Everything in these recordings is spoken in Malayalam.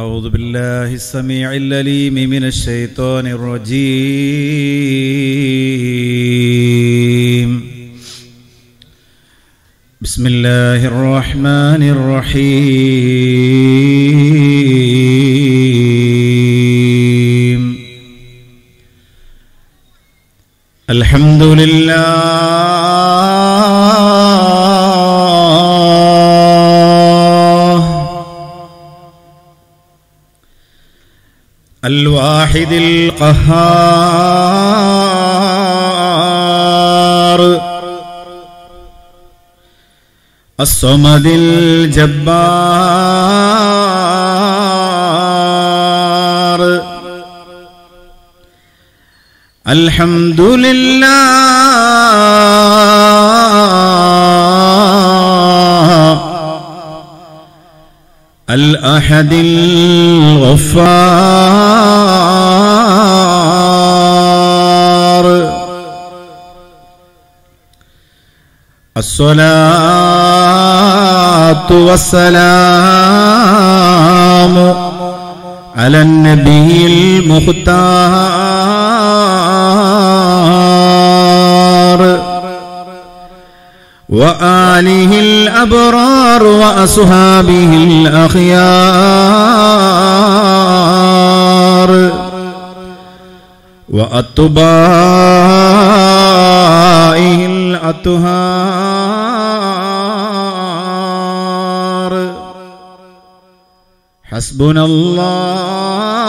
أعوذ بالله السميع العليم من الشيطان الرجيم. بسم الله الرحمن الرحيم. الحمد لله الواحد القهار. الصمد الجبار. الحمد لله. الأحد الغفار. الصلاة والسلام على النبي المختار. وآله الأبرار وأصحابه الأخيار وأتباعه الأطهار. حسبنا الله.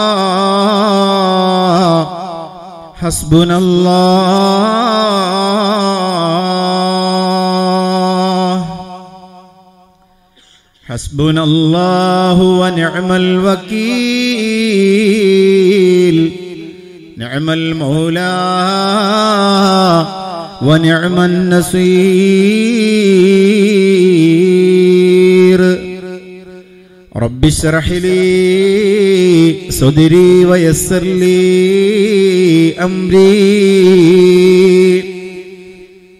حسبنا الله. حسبنا الله ونعم الوكيل. نعم المولى ونعم النصير. رب اشرح لي صدري ويسر لي أمري.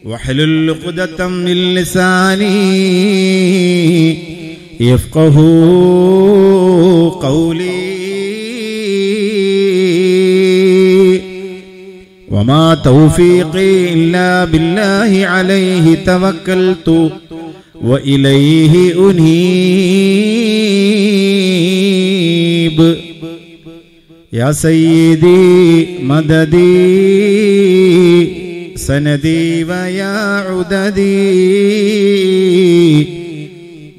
واحلل عقدة من لساني. يفقه قولي. وما توفيقي إلا بالله عليه توكلت وإليه أنيب. يا سيدي مددي سندي ويا عددي.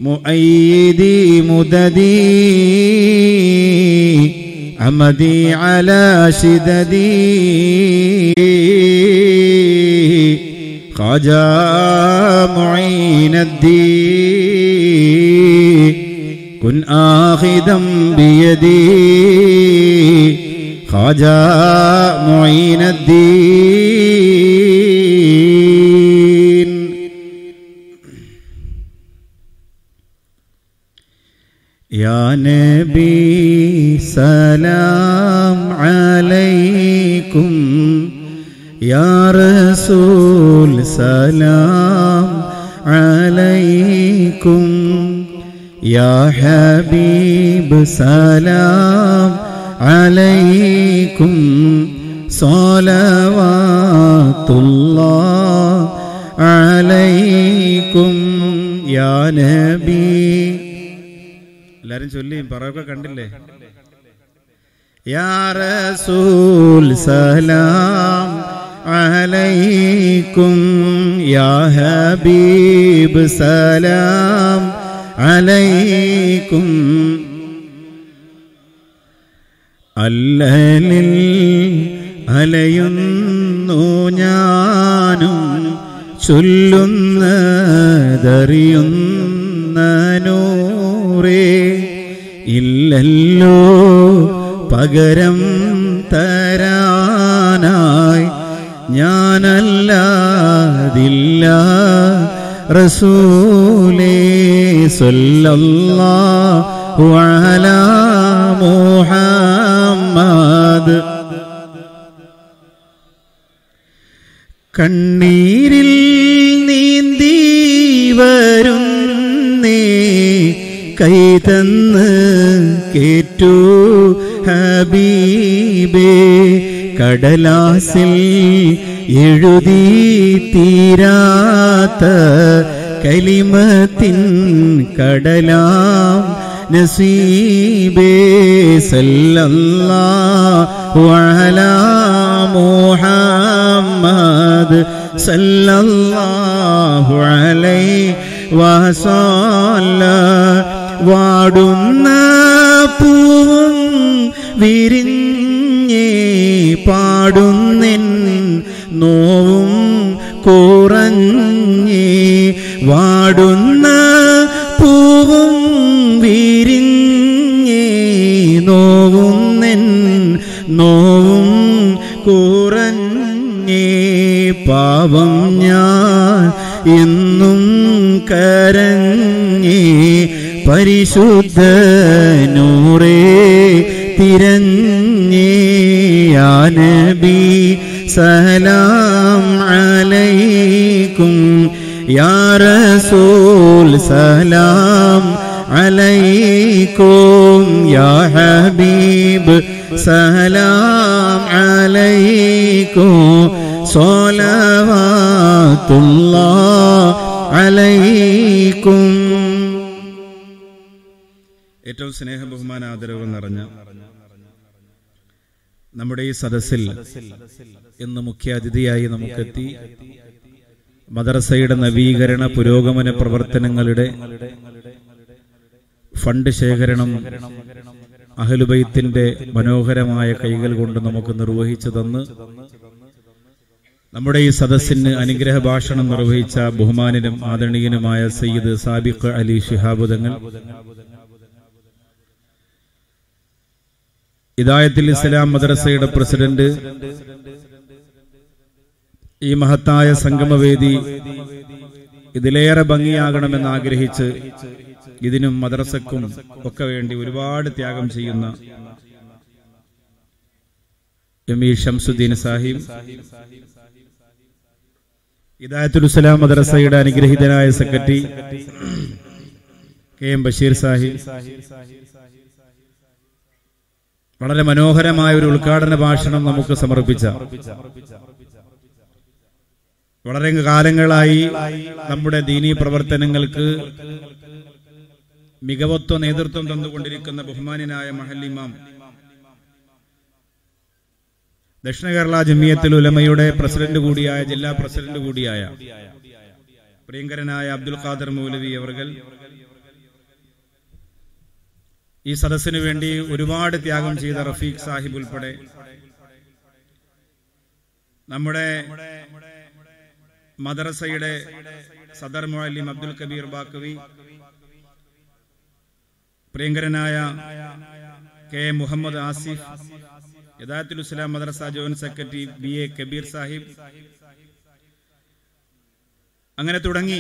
مؤيدي مددي. عمدي على شددي. خجا معين الدين كن آخذا بيدي. خجا معين الدين يا نبي سلام عليكم. يا رسول سلام عليكم. يا حبيب سلام عليكم. صلوات الله عليكم. يا نبي എല്ലാരും ചൊല്ലിയും പറയൊക്കെ കണ്ടില്ലേ? യാ റസൂൽ സലാം അലൈക്കും യാ ഹബീബ് സലാം അലൈക്കും. അല്ലലിൽ അലയുന്നു ഞാനും ചൊല്ലുന്നതറിയുന്ന നൂറേ ഇല്ലല്ലോ പകരം തരാനായി ഞാനല്ലാതില്ല. റസൂലേ മുഹമ്മദ്. കൈതന്ന് കേറ്റു ഹബീബേ കടലാസിൽ എഴുതി തീരാത്ത കലിമത്തിൻ കടലാം നസീബേ സല്ലല്ലാഹു അലാ മുഹമ്മദ് സല്ലല്ലാഹു അലൈഹി വസല്ല. വാടുന്ന പൂവും വിരിഞ്ഞേ പാടുന്നെൻ നോവും കുറഞ്ഞേ പരിശുദ്ധ നൂറേ തിരഞ്ഞേയാനബി സലാം അലൈക്കും യാറസൂൽ സലാം അലൈക്കും യാ ഹബീബ് സലാം അലൈക്കും സോലവാത്തുള്ള അലൈക്കും ഏറ്റവും സ്നേഹ ബഹുമാന ആദരവ് നിറഞ്ഞ നമ്മുടെ ഈ സദസ്സിൽ ഇന്ന് മുഖ്യാതിഥിയായി നമുക്കെത്തി മദ്രസയുടെ നവീകരണ പുരോഗമന പ്രവർത്തനങ്ങളുടെ ഫണ്ട് ശേഖരണം അഹലുബൈത്തിന്റെ മനോഹരമായ കൈകൾ കൊണ്ട് നമുക്ക് നിർവഹിച്ചു തന്ന് നമ്മുടെ ഈ സദസ്സിന് അനുഗ്രഹ ഭാഷണം നിർവഹിച്ച ബഹുമാനിനും ആദരണീയനുമായ സയ്യിദ് സാബിഖ് അലി ശിഹാബ് തങ്ങൾ ഇദായത്തിൽ ഇസ്ലാം മദ്രസയുടെ പ്രസിഡന്റ് ഈ മഹത്തായ സംഗമവേദി ഇതിലേറെ ഭംഗിയാകണമെന്ന് ആഗ്രഹിച്ച് ഇതിനും മദ്രസക്കും ഒക്കെ വേണ്ടി ഒരുപാട് ത്യാഗം ചെയ്യുന്ന എം ഷംസുദ്ദീൻ സാഹിബ് ഇദായത്തുൽ ഇസ്ലാം മദ്രസയുടെ അനുഗ്രഹീതനായ secretary K M Basheer Sahib വളരെ മനോഹരമായ ഒരു ഉദ്ഘാടന ഭാഷണം നമുക്ക് സമർപ്പിച്ച. വളരെ കാലങ്ങളായി നമ്മുടെ ദീനീ പ്രവർത്തനങ്ങൾക്ക് മികവത്വ നേതൃത്വം തന്നുകൊണ്ടിരിക്കുന്ന ബഹുമാനായ മഹല്ലിമാം ദക്ഷിണ കേരള ജമിയത്തിൽ ഉലമയുടെ പ്രസിഡന്റ് കൂടിയായ ജില്ലാ പ്രസിഡന്റ് കൂടിയായ പ്രിയങ്കരനായ അബ്ദുൽ ഖാദർ മൗലവി അവർകൾ ഈ സദസ്സിനു വേണ്ടി ഒരുപാട് ത്യാഗം ചെയ്ത റഫീഖ് സാഹിബ് ഉൾപ്പെടെ. നമ്മുടെ മദ്രസയുടെ സദർ മുഅല്ലിം അബ്ദുൽ കബീർ ബാക്കവി പ്രിയങ്കരനായ K Muhammad Asif Yathathul Islam Madrasa joint secretary B A Kabeer Sahib അങ്ങനെ തുടങ്ങി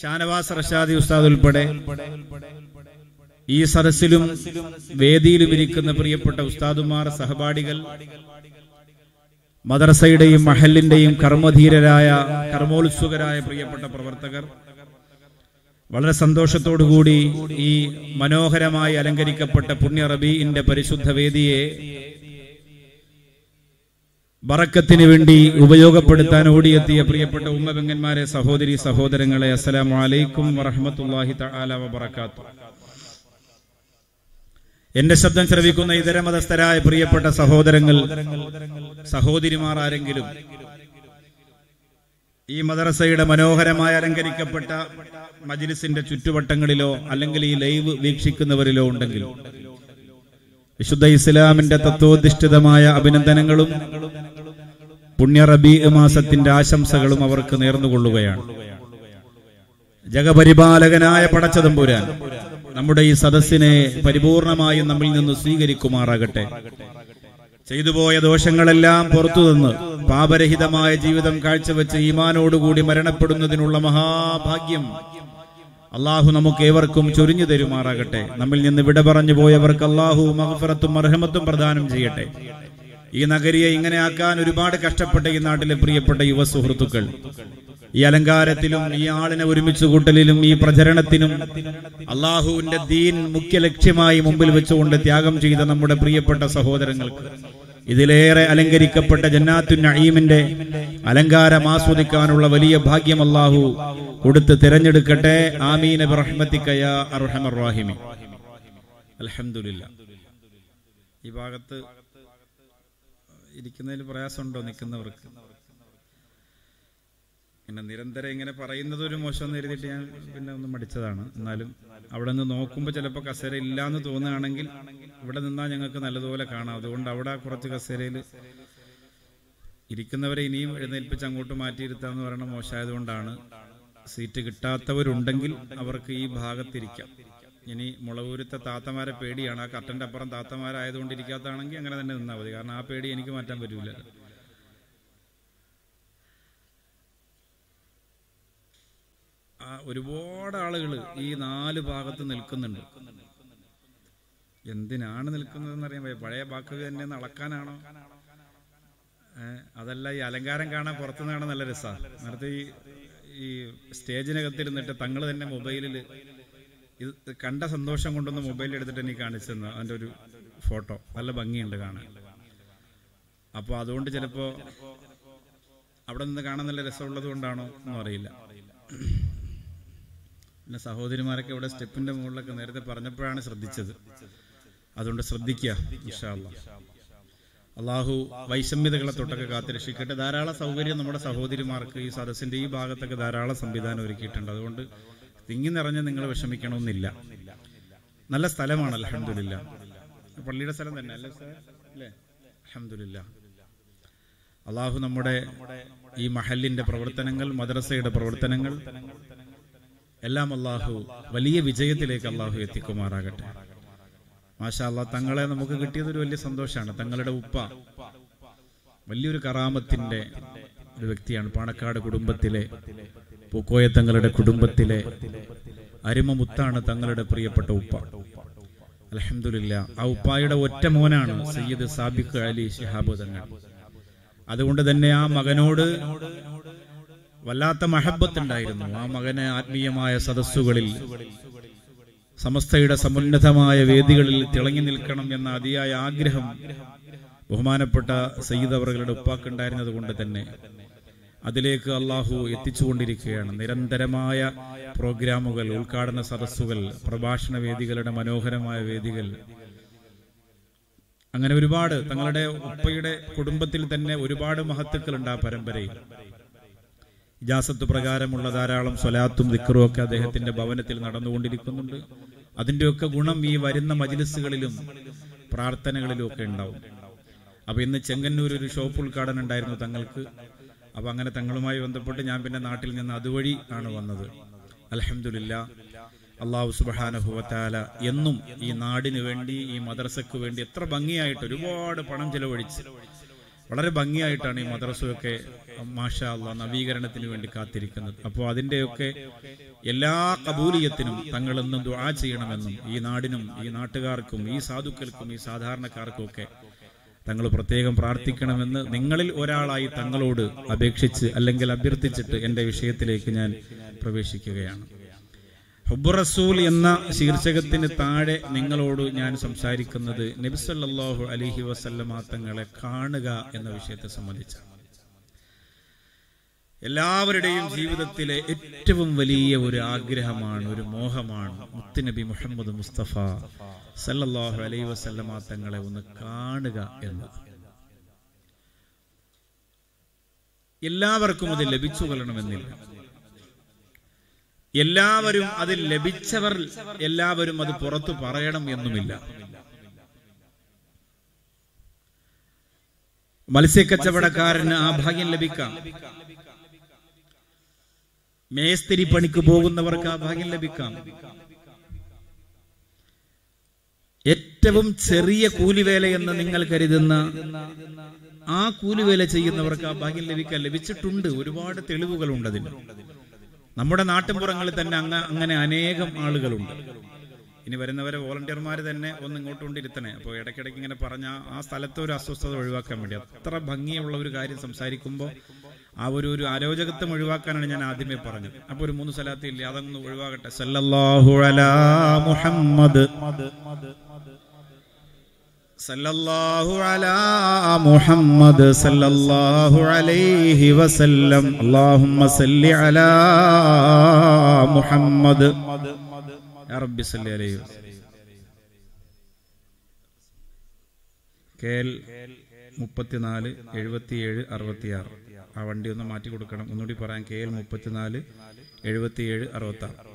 ഷാനവാസ് റഷാദി ഉസ്താദ് ഉൾപ്പെടെ. ഈ സദസ്സിലും വേദിയിലും ഇരിക്കുന്ന പ്രിയപ്പെട്ട ഉസ്താദുമാർ സഹപാഠികൾ മദർസയുടെയും മഹലിന്റെയും കർമ്മധീരരായ കർമ്മോത്സുകരായ പ്രിയപ്പെട്ട പ്രവർത്തകർ വളരെ സന്തോഷത്തോടുകൂടി ഈ മനോഹരമായി അലങ്കരിക്കപ്പെട്ട പുണ്യ റബീന്റെ പരിശുദ്ധ വേദിയെ ബറക്കത്തിന് വേണ്ടി ഉപയോഗപ്പെടുത്താൻ ഓടിയെത്തിയ പ്രിയപ്പെട്ട ഉമ്മബെങ്ങന്മാരെ സഹോദരി സഹോദരങ്ങളെ അസ്സലാമു അലൈക്കും വറഹമത്തുല്ലാഹി തആല വബറകാത്തു എന്റെ ശബ്ദം ശ്രവിക്കുന്ന ഇതര മതസ്ഥരായ പ്രിയപ്പെട്ട സഹോദരങ്ങൾ സഹോദരിമാർ ആരെങ്കിലും ഈ മദ്രസയുടെ മനോഹരമായി അലങ്കരിക്കപ്പെട്ട മജിലിസിന്റെ ചുറ്റുവട്ടങ്ങളിലോ അല്ലെങ്കിൽ ഈ ലൈവ് വീക്ഷിക്കുന്നവരിലോ ഉണ്ടെങ്കിൽ വിശുദ്ധ ഇസ്ലാമിന്റെ തത്വോധിഷ്ഠിതമായ അഭിനന്ദനങ്ങളും പുണ്യ റബി മാസത്തിന്റെ ആശംസകളും അവർക്ക് നേർന്നുകൊള്ളുകയാണ്. ജഗപരിപാലകനായ പടച്ചതമ്പുരാൻ നമ്മുടെ ഈ സദസ്സിനെ പരിപൂർണമായും നമ്മിൽ നിന്ന് സ്വീകരിക്കുമാറാകട്ടെ. ചെയ്തുപോയ ദോഷങ്ങളെല്ലാം പുറത്തു നിന്ന് പാപരഹിതമായ ജീവിതം കാഴ്ചവെച്ച് ഈമാനോടുകൂടി മരണപ്പെടുന്നതിനുള്ള മഹാഭാഗ്യം അള്ളാഹു നമുക്ക് ഏവർക്കും ചൊരിഞ്ഞു തരുമാറാകട്ടെ. നമ്മിൽ നിന്ന് വിട പറഞ്ഞു പോയവർക്ക് അള്ളാഹു മഹഫറത്തും അർഹമത്തും പ്രദാനം ചെയ്യട്ടെ. ഈ നഗരിയെ ഇങ്ങനെ ആക്കാൻ ഒരുപാട് കഷ്ടപ്പെട്ട ഈ നാട്ടിലെ പ്രിയപ്പെട്ട യുവ സുഹൃത്തുക്കൾ ഈ അലങ്കാരത്തിലും ഈ ആളിനെ ഒരുമിച്ച് കൂട്ടലിലും ഈ പ്രചരണത്തിനും അള്ളാഹുവിന്റെ ദീൻ മുഖ്യ ലക്ഷ്യമായി മുമ്പിൽ വെച്ചുകൊണ്ട് ത്യാഗം ചെയ്ത നമ്മുടെ പ്രിയപ്പെട്ട സഹോദരങ്ങൾക്ക് ഇതിലേറെ അലങ്കരിക്കപ്പെട്ട ജന്നാത്തു നഈമിന്റെ അലങ്കാരം ആസ്വദിക്കാനുള്ള വലിയ ഭാഗ്യം അള്ളാഹു കൊടുത്ത് തിരഞ്ഞെടുക്കട്ടെ. ആമീന അർഹമർ അൽഹംദുലില്ലാ. ഈ ഭാഗത്ത് ഇരിക്കുന്നതിൽ പ്രയാസമുണ്ടോ നിൽക്കുന്നവർക്ക്? പിന്നെ നിരന്തരം ഇങ്ങനെ പറയുന്നത് ഒരു മോശം എഴുതിയിട്ട് ഞാൻ പിന്നെ ഒന്ന് മടിച്ചതാണ്. എന്നാലും അവിടെ നിന്ന് നോക്കുമ്പോൾ ചിലപ്പോൾ കസേര ഇല്ലാന്ന് തോന്നുകയാണെങ്കിൽ ഇവിടെ നിന്നാൽ ഞങ്ങൾക്ക് നല്ലതുപോലെ കാണാം. അതുകൊണ്ട് അവിടെ കുറച്ച് കസേരയിൽ ഇരിക്കുന്നവരെ ഇനിയും എഴുന്നേൽപ്പിച്ച് അങ്ങോട്ട് മാറ്റിയിരുത്താന്ന് പറയുന്നത് മോശമായതുകൊണ്ടാണ് സീറ്റ് കിട്ടാത്തവരുണ്ടെങ്കിൽ അവർക്ക് ഈ ഭാഗത്തിരിക്കാം. ഇനി മുളകൂരത്തെ താത്തമാരെ പേടിയാണ്. ആ കട്ടന്റെ അപ്പുറം താത്തമാരായതുകൊണ്ട് ഇരിക്കാത്തതാണെങ്കിൽ അങ്ങനെ തന്നെ നിന്നാൽ മതി. കാരണം ആ പേടി എനിക്ക് മാറ്റാൻ പറ്റൂല ഒരുപാട് ആളുകൾ ഈ നാല് ഭാഗത്ത് നിൽക്കുന്നുണ്ട്. എന്തിനാണ് നിൽക്കുന്നതെന്ന് അറിയാൻ പഴയ ബാക്കവി തന്നെ നടക്കാനാണോ അതല്ല ഈ അലങ്കാരം കാണാൻ പുറത്തുനിന്നാണ്? നല്ല രസമാണ് നേരത്തെ ഈ ഈ സ്റ്റേജിനകത്തിരുന്നിട്ട് തങ്ങൾ തന്നെ മൊബൈലിൽ ഇത് കണ്ട സന്തോഷം കൊണ്ടൊന്ന് മൊബൈൽ എടുത്തിട്ട് എനിക്ക് കാണിച്ചു തന്നു അതിന്റെ ഒരു ഫോട്ടോ. നല്ല ഭംഗിയുണ്ട് കാണാൻ. അപ്പോൾ അതുകൊണ്ട് ചിലപ്പോൾ അവിടെ നിന്ന് കാണാൻ നല്ല രസമുള്ളത് കൊണ്ടാണോ എന്നറിയില്ല. പിന്നെ സഹോദരിമാരൊക്കെ ഇവിടെ സ്റ്റെപ്പിന്റെ മുകളിലൊക്കെ നേരത്തെ പറഞ്ഞപ്പോഴാണ് ശ്രദ്ധിച്ചത്. അതുകൊണ്ട് ശ്രദ്ധിക്കുക. അള്ളാഹു വൈഷമ്യതകളെ തൊട്ടൊക്കെ കാത്തുരക്ഷിക്കട്ടെ. ധാരാളം സൗകര്യം നമ്മുടെ സഹോദരിമാർക്ക് ഈ സദസ്സിന്റെ ഈ ഭാഗത്തൊക്കെ ധാരാളം സംവിധാനം ഒരുക്കിയിട്ടുണ്ട്. അതുകൊണ്ട് തിങ്ങി നിറഞ്ഞ് നിങ്ങൾ വിഷമിക്കണമെന്നില്ല. നല്ല സ്ഥലമാണ് അലഹമില്ല പള്ളിയുടെ സ്ഥലം തന്നെ അല്ലേ അല്ലേ? അലഹമില്ല അള്ളാഹു നമ്മുടെ ഈ മഹലിന്റെ പ്രവർത്തനങ്ങൾ മദ്രസയുടെ പ്രവർത്തനങ്ങൾ എല്ലാം അള്ളാഹു വലിയ വിജയത്തിലേക്ക് അള്ളാഹു എത്തിക്കുമാറാകട്ടെ. മാഷാ അള്ളാഹ് തങ്ങളെ നമുക്ക് കിട്ടിയത് ഒരു വലിയ സന്തോഷമാണ്. തങ്ങളുടെ ഉപ്പ വലിയൊരു കറാമത്തിന്റെ ഒരു വ്യക്തിയാണ്. പാണക്കാട് കുടുംബത്തിലെ പൂക്കോയ തങ്ങളുടെ കുടുംബത്തിലെ അരിമമുത്താണ് തങ്ങളുടെ പ്രിയപ്പെട്ട ഉപ്പ. അലഹമില്ല ആ ഉപ്പായുടെ ഒറ്റ മോനാണ് സയ്യിദ് സാബിഖ് അലി ശിഹാബ് തങ്ങൾ. അതുകൊണ്ട് തന്നെ ആ മകനോട് വല്ലാത്ത മഹബത്തുണ്ടായിരുന്നു. ആ മകന് ആത്മീയമായ സദസ്സുകളിൽ സമസ്തയുടെ സമുന്നതമായ വേദികളിൽ തിളങ്ങി നിൽക്കണം എന്ന അതിയായ ആഗ്രഹം ബഹുമാനപ്പെട്ട സയ്യിദ് അവറുകളുടെ ഉപ്പാക്കുണ്ടായിരുന്നത് കൊണ്ട് തന്നെ അതിലേക്ക് അള്ളാഹു എത്തിച്ചുകൊണ്ടിരിക്കുകയാണ്. നിരന്തരമായ പ്രോഗ്രാമുകൾ ഉദ്ഘാടന സദസ്സുകൾ പ്രഭാഷണ വേദികളുടെ മനോഹരമായ വേദികൾ. അങ്ങനെ ഒരുപാട് തങ്ങളുടെ ഉപ്പയുടെ കുടുംബത്തിൽ തന്നെ ഒരുപാട് മഹത്തുക്കളുണ്ട് ആ പരമ്പരയിൽ. ഇജാസത്ത് പ്രകാരമുള്ള ധാരാളം സ്വലാത്തും ദിക്കറും ഒക്കെ അദ്ദേഹത്തിന്റെ ഭവനത്തിൽ നടന്നുകൊണ്ടിരിക്കുന്നുണ്ട്. അതിന്റെയൊക്കെ ഗുണം ഈ വരുന്ന മജിലിസുകളിലും പ്രാർത്ഥനകളിലും ഒക്കെ ഉണ്ടാവും. അപ്പൊ ഇന്ന് ചെങ്ങന്നൂർ ഒരു ഷോപ്പ് ഉദ്ഘാടനം ഉണ്ടായിരുന്നു തങ്ങൾക്ക്. അപ്പൊ അങ്ങനെ തങ്ങളുമായി ബന്ധപ്പെട്ട് ഞാൻ പിന്നെ നാട്ടിൽ നിന്ന് അതുവഴി ആണ് വന്നത്. അലഹമില്ല അള്ളാഹു സുബാനഹുവത്താല എന്നും ഈ നാടിനു വേണ്ടി ഈ മദ്രസക്ക് വേണ്ടി എത്ര ഭംഗിയായിട്ട് ഒരുപാട് പണം ചെലവഴിച്ച് വളരെ ഭംഗിയായിട്ടാണ് ഈ മദ്രസയൊക്കെ മാഷ അള്ള നവീകരണത്തിന് വേണ്ടി കാത്തിരിക്കുന്നത്. അപ്പോൾ അതിന്റെയൊക്കെ എല്ലാ കബൂലിയത്തിനും തങ്ങളെന്നും ദുആ ചെയ്യണമെന്നും ഈ നാടിനും ഈ നാട്ടുകാർക്കും ഈ സാധുക്കൾക്കും ഈ സാധാരണക്കാർക്കും ഒക്കെ തങ്ങൾ പ്രത്യേകം പ്രാർത്ഥിക്കണമെന്ന് നിങ്ങളിൽ ഒരാളായി തങ്ങളോട് അപേക്ഷിച്ച് അല്ലെങ്കിൽ അഭ്യർത്ഥിച്ചിട്ട് എന്റെ വിഷയത്തിലേക്ക് ഞാൻ പ്രവേശിക്കുകയാണ്. ഹുബ്ബു റസൂൽ എന്ന ശീർഷകത്തിന് താഴെ നിങ്ങളോട് ഞാൻ സംസാരിക്കുന്നത് നബിസല്ലാഹു അലിഹി വസല്ലമ തങ്ങളെ കാണുക എന്ന വിഷയത്തെ സംബന്ധിച്ചാണ്. എല്ലാവരുടെയും ജീവിതത്തിലെ ഏറ്റവും വലിയ ഒരു ആഗ്രഹമാണ് ഒരു മോഹമാണ് മുത്തുനബി മുഹമ്മദ് മുസ്തഫ സല്ലാഹു അലൈഹി വസല്ലമ തങ്ങളെ ഒന്ന് കാണുക എന്നത്. എല്ലാവർക്കും അത് ലഭിച്ചു കൊള്ളണമെന്നില്ല. എല്ലാവരും അത് ലഭിച്ചവർ എല്ലാവരും അത് പുറത്തു പറയണം എന്നുമില്ല. മത്സ്യക്കച്ചവടക്കാരന് ആ ഭാഗ്യം ലഭിക്കാം. മേസ്തിരി പണിക്ക് പോകുന്നവർക്ക് ആ ഭാഗ്യം ലഭിക്കാം. ഏറ്റവും ചെറിയ കൂലിവേല എന്ന് നിങ്ങൾ കരുതുന്ന ആ കൂലിവേല ചെയ്യുന്നവർക്ക് ആ ഭാഗ്യം ലഭിക്കാൻ ലഭിച്ചിട്ടുണ്ട്. ഒരുപാട് തെളിവുകളുണ്ട് അതിന്. നമ്മുടെ നാട്ടിൻപുറങ്ങളിൽ തന്നെ അങ്ങ അങ്ങനെ അനേകം ആളുകളുണ്ട്. ഇനി വരുന്നവരെ വോളണ്ടിയർമാർ തന്നെ ഒന്ന് ഇങ്ങോട്ട് കൊണ്ടിരുത്തണേ. അപ്പോൾ ഇടയ്ക്കിടയ്ക്ക് ഇങ്ങനെ പറഞ്ഞ ആ സ്ഥലത്തെ ഒരു അസ്വസ്ഥത ഒഴിവാക്കാൻ വേണ്ടി. അത്ര ഭംഗിയുള്ള ഒരു കാര്യം സംസാരിക്കുമ്പോൾ ആ ഒരു ഒരു അരോചകത്വം ഒഴിവാക്കാനാണ് ഞാൻ ആദ്യമേ പറഞ്ഞത്. അപ്പൊ ഒരു മൂന്ന് സ്ഥലത്തില്ലേ അതങ്ങ് ഒഴിവാകട്ടെ. സല്ലല്ലാഹു അലാ മുഹമ്മദ്. സല്ലല്ലാഹു അലാ മുഹമ്മദ് സല്ലല്ലാഹു അലൈഹി വസല്ലം. അല്ലാഹുമ്മ സല്ലി അലാ മുഹമ്മദ്. യാ റബ്ബി അലൈഹി ആ വണ്ടി ഒന്ന് മാറ്റി കൊടുക്കണം. ഒന്നുകൂടി പറയാം. കെ എൽ മുപ്പത്തിനാല് എഴുപത്തിയേഴ് അറുപത്തി ആറ്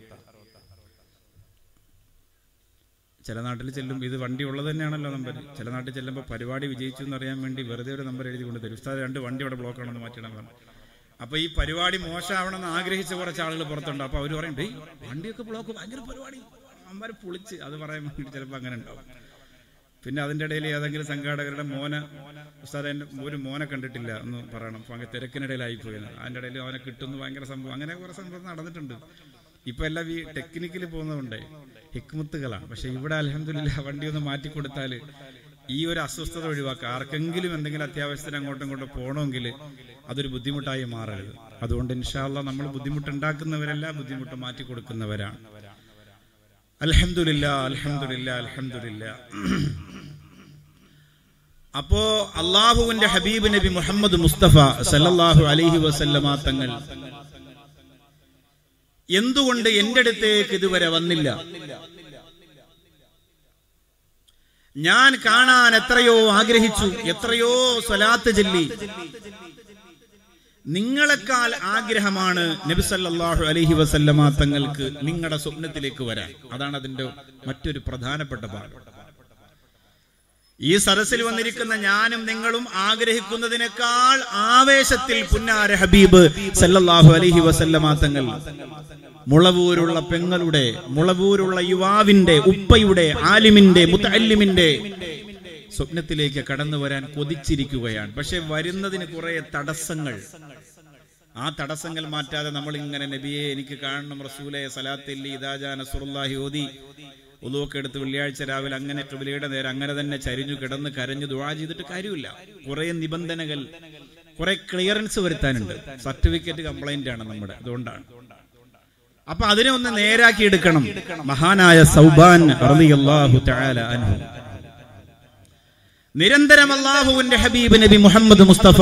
ചില നാട്ടിൽ ചെല്ലും ഇത് വണ്ടി ഉള്ളത് തന്നെയാണല്ലോ നമ്പർ ചില നാട്ടിൽ ചെല്ലുമ്പോൾ പരിപാടി വിജയിച്ചു എന്ന് അറിയാൻ വേണ്ടി വെറുതെ ഒരു നമ്പർ എഴുതി കൊണ്ട് തരും. ഉസ്താദ് രണ്ട് വണ്ടി അവിടെ ബ്ലോക്ക് ആണെന്ന് മാറ്റണം പറഞ്ഞു. അപ്പൊ ഈ പരിപാടി മോശമാവണമെന്ന് ആഗ്രഹിച്ച കുറച്ച് ആളുകൾ പുറത്തുണ്ട്. അപ്പൊ അവർ പറയും വണ്ടിയൊക്കെ ബ്ലോക്ക് ഭയങ്കര പരിപാടി. അമ്മമാര് പൊളിച്ച്. അത് പറയാൻ വേണ്ടി ചിലപ്പോൾ അങ്ങനെ ഉണ്ടാവും. പിന്നെ അതിന്റെ ഇടയിൽ ഏതെങ്കിലും സംഘാടകരുടെ മോന ഉസ്താദ് എന്റെ ഒരു മോനെ കണ്ടിട്ടില്ല എന്ന് പറയണം. അപ്പൊ അങ്ങനെ തിരക്കിനിടയിലായി പോയത് അതിന്റെ ഇടയിൽ അവനെ കിട്ടുന്നു ഭയങ്കര സംഭവം. അങ്ങനെ കുറെ സംഭവം നടന്നിട്ടുണ്ട്. ഇപ്പൊ എല്ലാം ഈ ടെക്നിക്കിൽ പോകുന്നതുകൊണ്ട് ഹിക്മത്തുകളാണ്. പക്ഷെ ഇവിടെ അലഹമില്ല വണ്ടി ഒന്ന് മാറ്റി കൊടുത്താൽ ഈ ഒരു അസ്വസ്ഥത ഒഴിവാക്കുക. ആർക്കെങ്കിലും എന്തെങ്കിലും അത്യാവശ്യത്തിന് അങ്ങോട്ടും ഇങ്ങോട്ടും പോകണമെങ്കിൽ അതൊരു ബുദ്ധിമുട്ടായി മാറരുത്. അതുകൊണ്ട് ഇൻഷാല്ല നമ്മൾ ബുദ്ധിമുട്ടുണ്ടാക്കുന്നവരല്ല ബുദ്ധിമുട്ട് മാറ്റി കൊടുക്കുന്നവരാണ്. അലഹമില്ല അലഹമില്ല അലഹമില്ല അപ്പോ അള്ളാഹുവിന്റെ ഹബീബ് നബി മുഹമ്മദ് മുസ്തഫ സല്ലല്ലാഹു അലൈഹി വസല്ലമ തങ്ങൾ എന്തുകൊണ്ട് എന്റെ അടുത്തേക്ക് ഇതുവരെ വന്നില്ല? ഞാൻ കാണാൻ എത്രയോ ആഗ്രഹിച്ചു എത്രയോ സ്വലാത്ത് ചൊല്ലി. നിങ്ങളെക്കാൾ ആഗ്രഹമാണ് നബിസല്ലാഹു അലഹി വസല്ലമ തങ്ങൾക്ക് നിങ്ങളുടെ സ്വപ്നത്തിലേക്ക് വരാൻ. അതാണ് അതിന്റെ മറ്റൊരു പ്രധാനപ്പെട്ട ഭാഗം. ഈ സദസ്സിൽ വന്നിരിക്കുന്ന ഞാനും നിങ്ങളും ആഗ്രഹിക്കുന്നതിനേക്കാൾ ആവേശത്തിൽ പുന്നാര ഹബീബ് സല്ലല്ലാഹു അലൈഹി വസല്ലമ തങ്ങൾ. മുളവൂരുള്ള പെങ്ങളുടെ മുളവൂരുള്ള യുവാവിന്റെ ഉപ്പയുടെ ആലിമിന്റെ മുത്തല്ലിമിന്റെ സ്വപ്നത്തിലേക്ക് കടന്നു വരാൻ കൊതിച്ചിരിക്കുകയാണ്. പക്ഷെ വരുന്നതിന് കുറെ തടസ്സങ്ങൾ. ആ തടസ്സങ്ങൾ മാറ്റാതെ നമ്മൾ ഇങ്ങനെ നബിയെ എനിക്ക് കാണണം റസൂലെ സലാത്തില്ലി ഇതാജാ നസുറുല്ലാഹി ഓതി ഉളുവൊക്കെ എടുത്ത് വെള്ളിയാഴ്ച രാവിലെ അങ്ങനെ ട്രിബിലിയുടെ നേരെ അങ്ങനെ തന്നെ ചരിഞ്ഞു കിടന്ന് കരഞ്ഞു ദുവാ ചെയ്തിട്ട് കാര്യമില്ല. കുറെ നിബന്ധനകൾ കുറെ ക്ലിയറൻസ് വരുത്താനുണ്ട്. സർട്ടിഫിക്കറ്റ് കംപ്ലൈന്റ് ആണ് നമ്മുടെ അതുകൊണ്ടാണ്. അപ്പൊ അതിനെ ഒന്ന് നേരാക്കി എടുക്കണം. മഹാനായ സൗബാൻ അൻഹു. നിരന്തരം അള്ളാഹുവിന്റെ ഹബീബ് നബി മുഹമ്മദ് മുസ്തഫ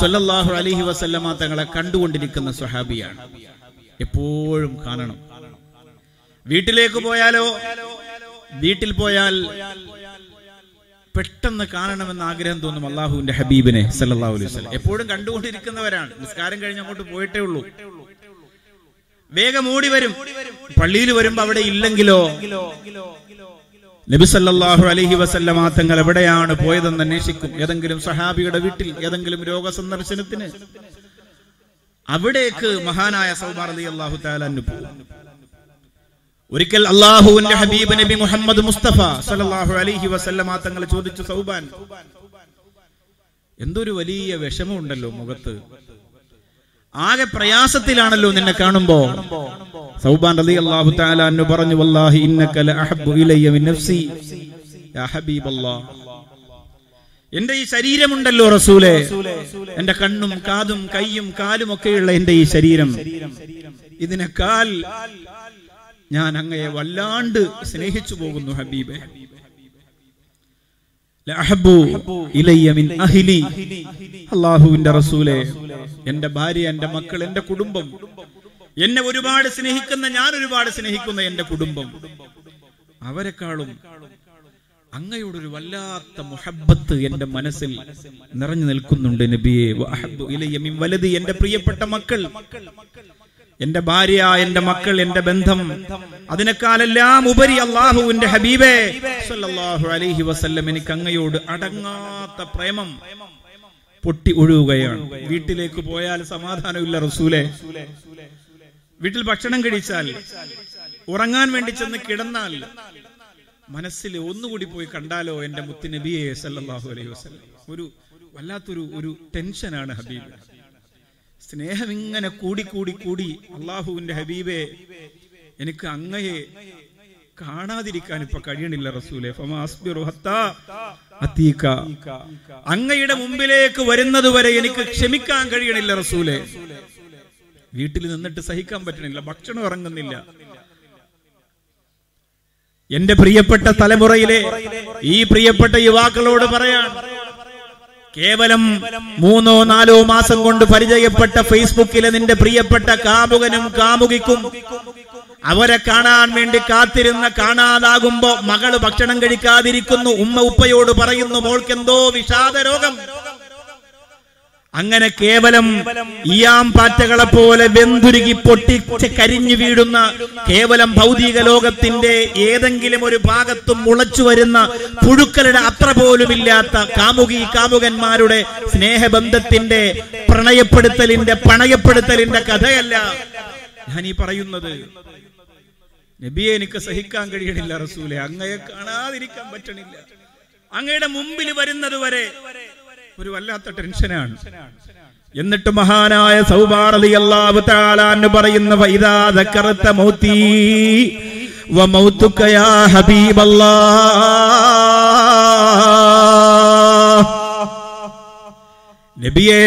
സല്ലല്ലാഹു അലൈഹി വസല്ലമ തങ്ങളെ കണ്ടുകൊണ്ടിരിക്കുന്ന സ്വഹാബിയാണ്. എപ്പോഴും കാണണം. വീട്ടിലേക്ക് പോയാലോ? വീട്ടിൽ പോയാൽ പെട്ടെന്ന് കാണണമെന്ന് ആഗ്രഹം തോന്നും അള്ളാഹുവിന്റെ ഹബീബിനെ സല്ലല്ലാഹു അലൈഹി വസല്ലം. എപ്പോഴും കണ്ടുകൊണ്ടിരിക്കുന്നവരാണ്. നിസ്കാരം കഴിഞ്ഞ് അങ്ങോട്ട് പോയിട്ടേ ഉള്ളൂ. വേഗം ഓടി വരും. പള്ളിയിൽ വരുമ്പോ അവിടെ ഇല്ലെങ്കിലോ? നബിസല്ലാഹു അലഹി വസല്ലമ തങ്ങൾ എവിടെയാണ് പോയതെന്ന് അന്വേഷിക്കും. ഏതെങ്കിലും സഹാബിയുടെ വീട്ടിൽ ഏതെങ്കിലും രോഗ സന്ദർശനത്തിന് അവിടേക്ക് മഹാനായ സൗമാർ അലി അള്ളാഹു താലു പോകും. ഒരിക്കൽ അള്ളാഹുവിന്റെ ഹബീബ് നബി മുഹമ്മദ് മുസ്തഫ സലാഹു അലൈഹി വസല്ലമ തങ്ങൾ ചോദിച്ചു സൗബാൻ. എന്തൊരു വലിയ വിഷമമുണ്ടല്ലോ മുഖത്ത്. ആകെ പ്രയാസത്തിലാണല്ലോ നിന്നെ കാണുമ്പോ. സൗബാൻ അലി അള്ളാഹു താലാന്നു പറഞ്ഞു വല്ലാഹി ഇന്നക ലഅഹബ്ബു ഇലയ്യ മിൻ നഫ്സി. യാ ഹബീബല്ലാഹ് എന്റെ ഈ ശരീരമുണ്ടല്ലോ റസൂലെ. എന്റെ കണ്ണും കാതും കൈയും കാലും ഒക്കെയുള്ള എന്റെ ഈ ശരീരം. ഇതിനേക്കാൾ ഞാൻ അങ്ങയെ വല്ലാണ്ട് സ്നേഹിച്ചു പോകുന്നു ഹബീബെ. എന്റെ ഭാര്യ എന്റെ മക്കൾ എന്റെ കുടുംബം എന്നെ ഒരുപാട് സ്നേഹിക്കുന്ന ഞാൻ ഒരുപാട് സ്നേഹിക്കുന്ന എന്റെ കുടുംബം അവരെക്കാളും അങ്ങയോട് ഒരു വല്ലാത്ത മുഹബത്ത് എന്റെ മനസ്സിൽ നിറഞ്ഞു നിൽക്കുന്നുണ്ട് നബിയെ. വലതി എന്റെ പ്രിയപ്പെട്ട മക്കൾ. എന്റെ ഭാര്യ എന്റെ മക്കൾ എന്റെ ബന്ധം. അതിനേക്കാളെല്ലാം ഉപരി അള്ളാഹുവിന്റെ ഹബീബേ സല്ലല്ലാഹു അലൈഹി വസല്ലം എനിക്ക് അങ്ങയോട് അടങ്ങാത്ത പ്രേമം പൊട്ടി ഒഴുകുകയാണ്. വീട്ടിലേക്ക് പോയാൽ സമാധാനമില്ല റസൂലെ. വീട്ടിൽ ഭക്ഷണം കഴിച്ചാൽ ഉറങ്ങാൻ വേണ്ടി ചെന്ന് കിടന്നാൽ മനസ്സിൽ ഒന്നുകൂടി പോയി കണ്ടാലോ എന്റെ മുത്തി നബിയെ സല്ലല്ലാഹു അലൈഹി വസല്ലം. ഒരു വല്ലാത്തൊരു ഒരു ടെൻഷനാണ് ഹബീബ്. സ്നേഹം ഇങ്ങനെ കൂടി കൂടി കൂടി അള്ളാഹുവിന്റെ ഹബീബെ എനിക്ക് അങ്ങയെ കാണാതിരിക്കാൻ ഇപ്പൊ കഴിയണില്ല റസൂലെ. അങ്ങയുടെ മുമ്പിലേക്ക് വരുന്നത് വരെ എനിക്ക് ക്ഷമിക്കാൻ കഴിയണില്ല റസൂലെ. വീട്ടിൽ നിന്നിട്ട് സഹിക്കാൻ പറ്റണില്ല ഭക്ഷണം ഇറങ്ങുന്നില്ല. എന്റെ പ്രിയപ്പെട്ട തലമുറയിലെ ഈ പ്രിയപ്പെട്ട യുവാക്കളോട് പറയാൻ കേവലം മൂന്നോ നാലോ മാസം കൊണ്ട് പരിചയപ്പെട്ട ഫേസ്ബുക്കിലെ നിന്റെ പ്രിയപ്പെട്ട കാമുകനും കാമുകിക്കും. അവരെ കാണാൻ വേണ്ടി കാത്തിരുന്ന കാണാതാകുമ്പോ മകൾ ഭക്ഷണം കഴിക്കാതിരിക്കുന്നു. ഉമ്മ ഉപ്പയോട് പറയുന്നു മോൾക്കെന്തോ വിഷാദ രോഗം അങ്ങനെ കേവലം ഇയാം പാറ്റകളെ പോലെ വെന്തുരുകി പൊട്ടിച്ച് കരിഞ്ഞു വീഴുന്ന കേവലം ഭൗതിക ലോകത്തിന്റെ ഏതെങ്കിലും ഒരു ഭാഗത്തും മുളച്ചു വരുന്ന പുഴുക്കളുടെ അത്ര പോലുമില്ലാത്ത കാമുകി കാമുകന്മാരുടെ സ്നേഹബന്ധത്തിന്റെ പ്രണയപ്പെടുത്തലിന്റെ പണയപ്പെടുത്തലിന്റെ കഥയല്ല. ഞാൻ ഈ പറയുന്നത് നബിയെ എനിക്ക് സഹിക്കാൻ കഴിയണില്ല റസൂലെ. അങ്ങയെ കാണാതിരിക്കാൻ പറ്റണില്ല. അങ്ങയുടെ മുമ്പിൽ വരുന്നത് വരെ ഒരു വല്ലാത്ത ടെൻഷനാണ്. എന്നിട്ട് മഹാനായ സൗബാറലി അള്ളാഹു താലാന്ന് പറയുന്ന വൈദാതക്കറുത്ത മൗത്തി വ മൗത്തുക യാ ഹബീബല്ലാഹ്. നബിയേ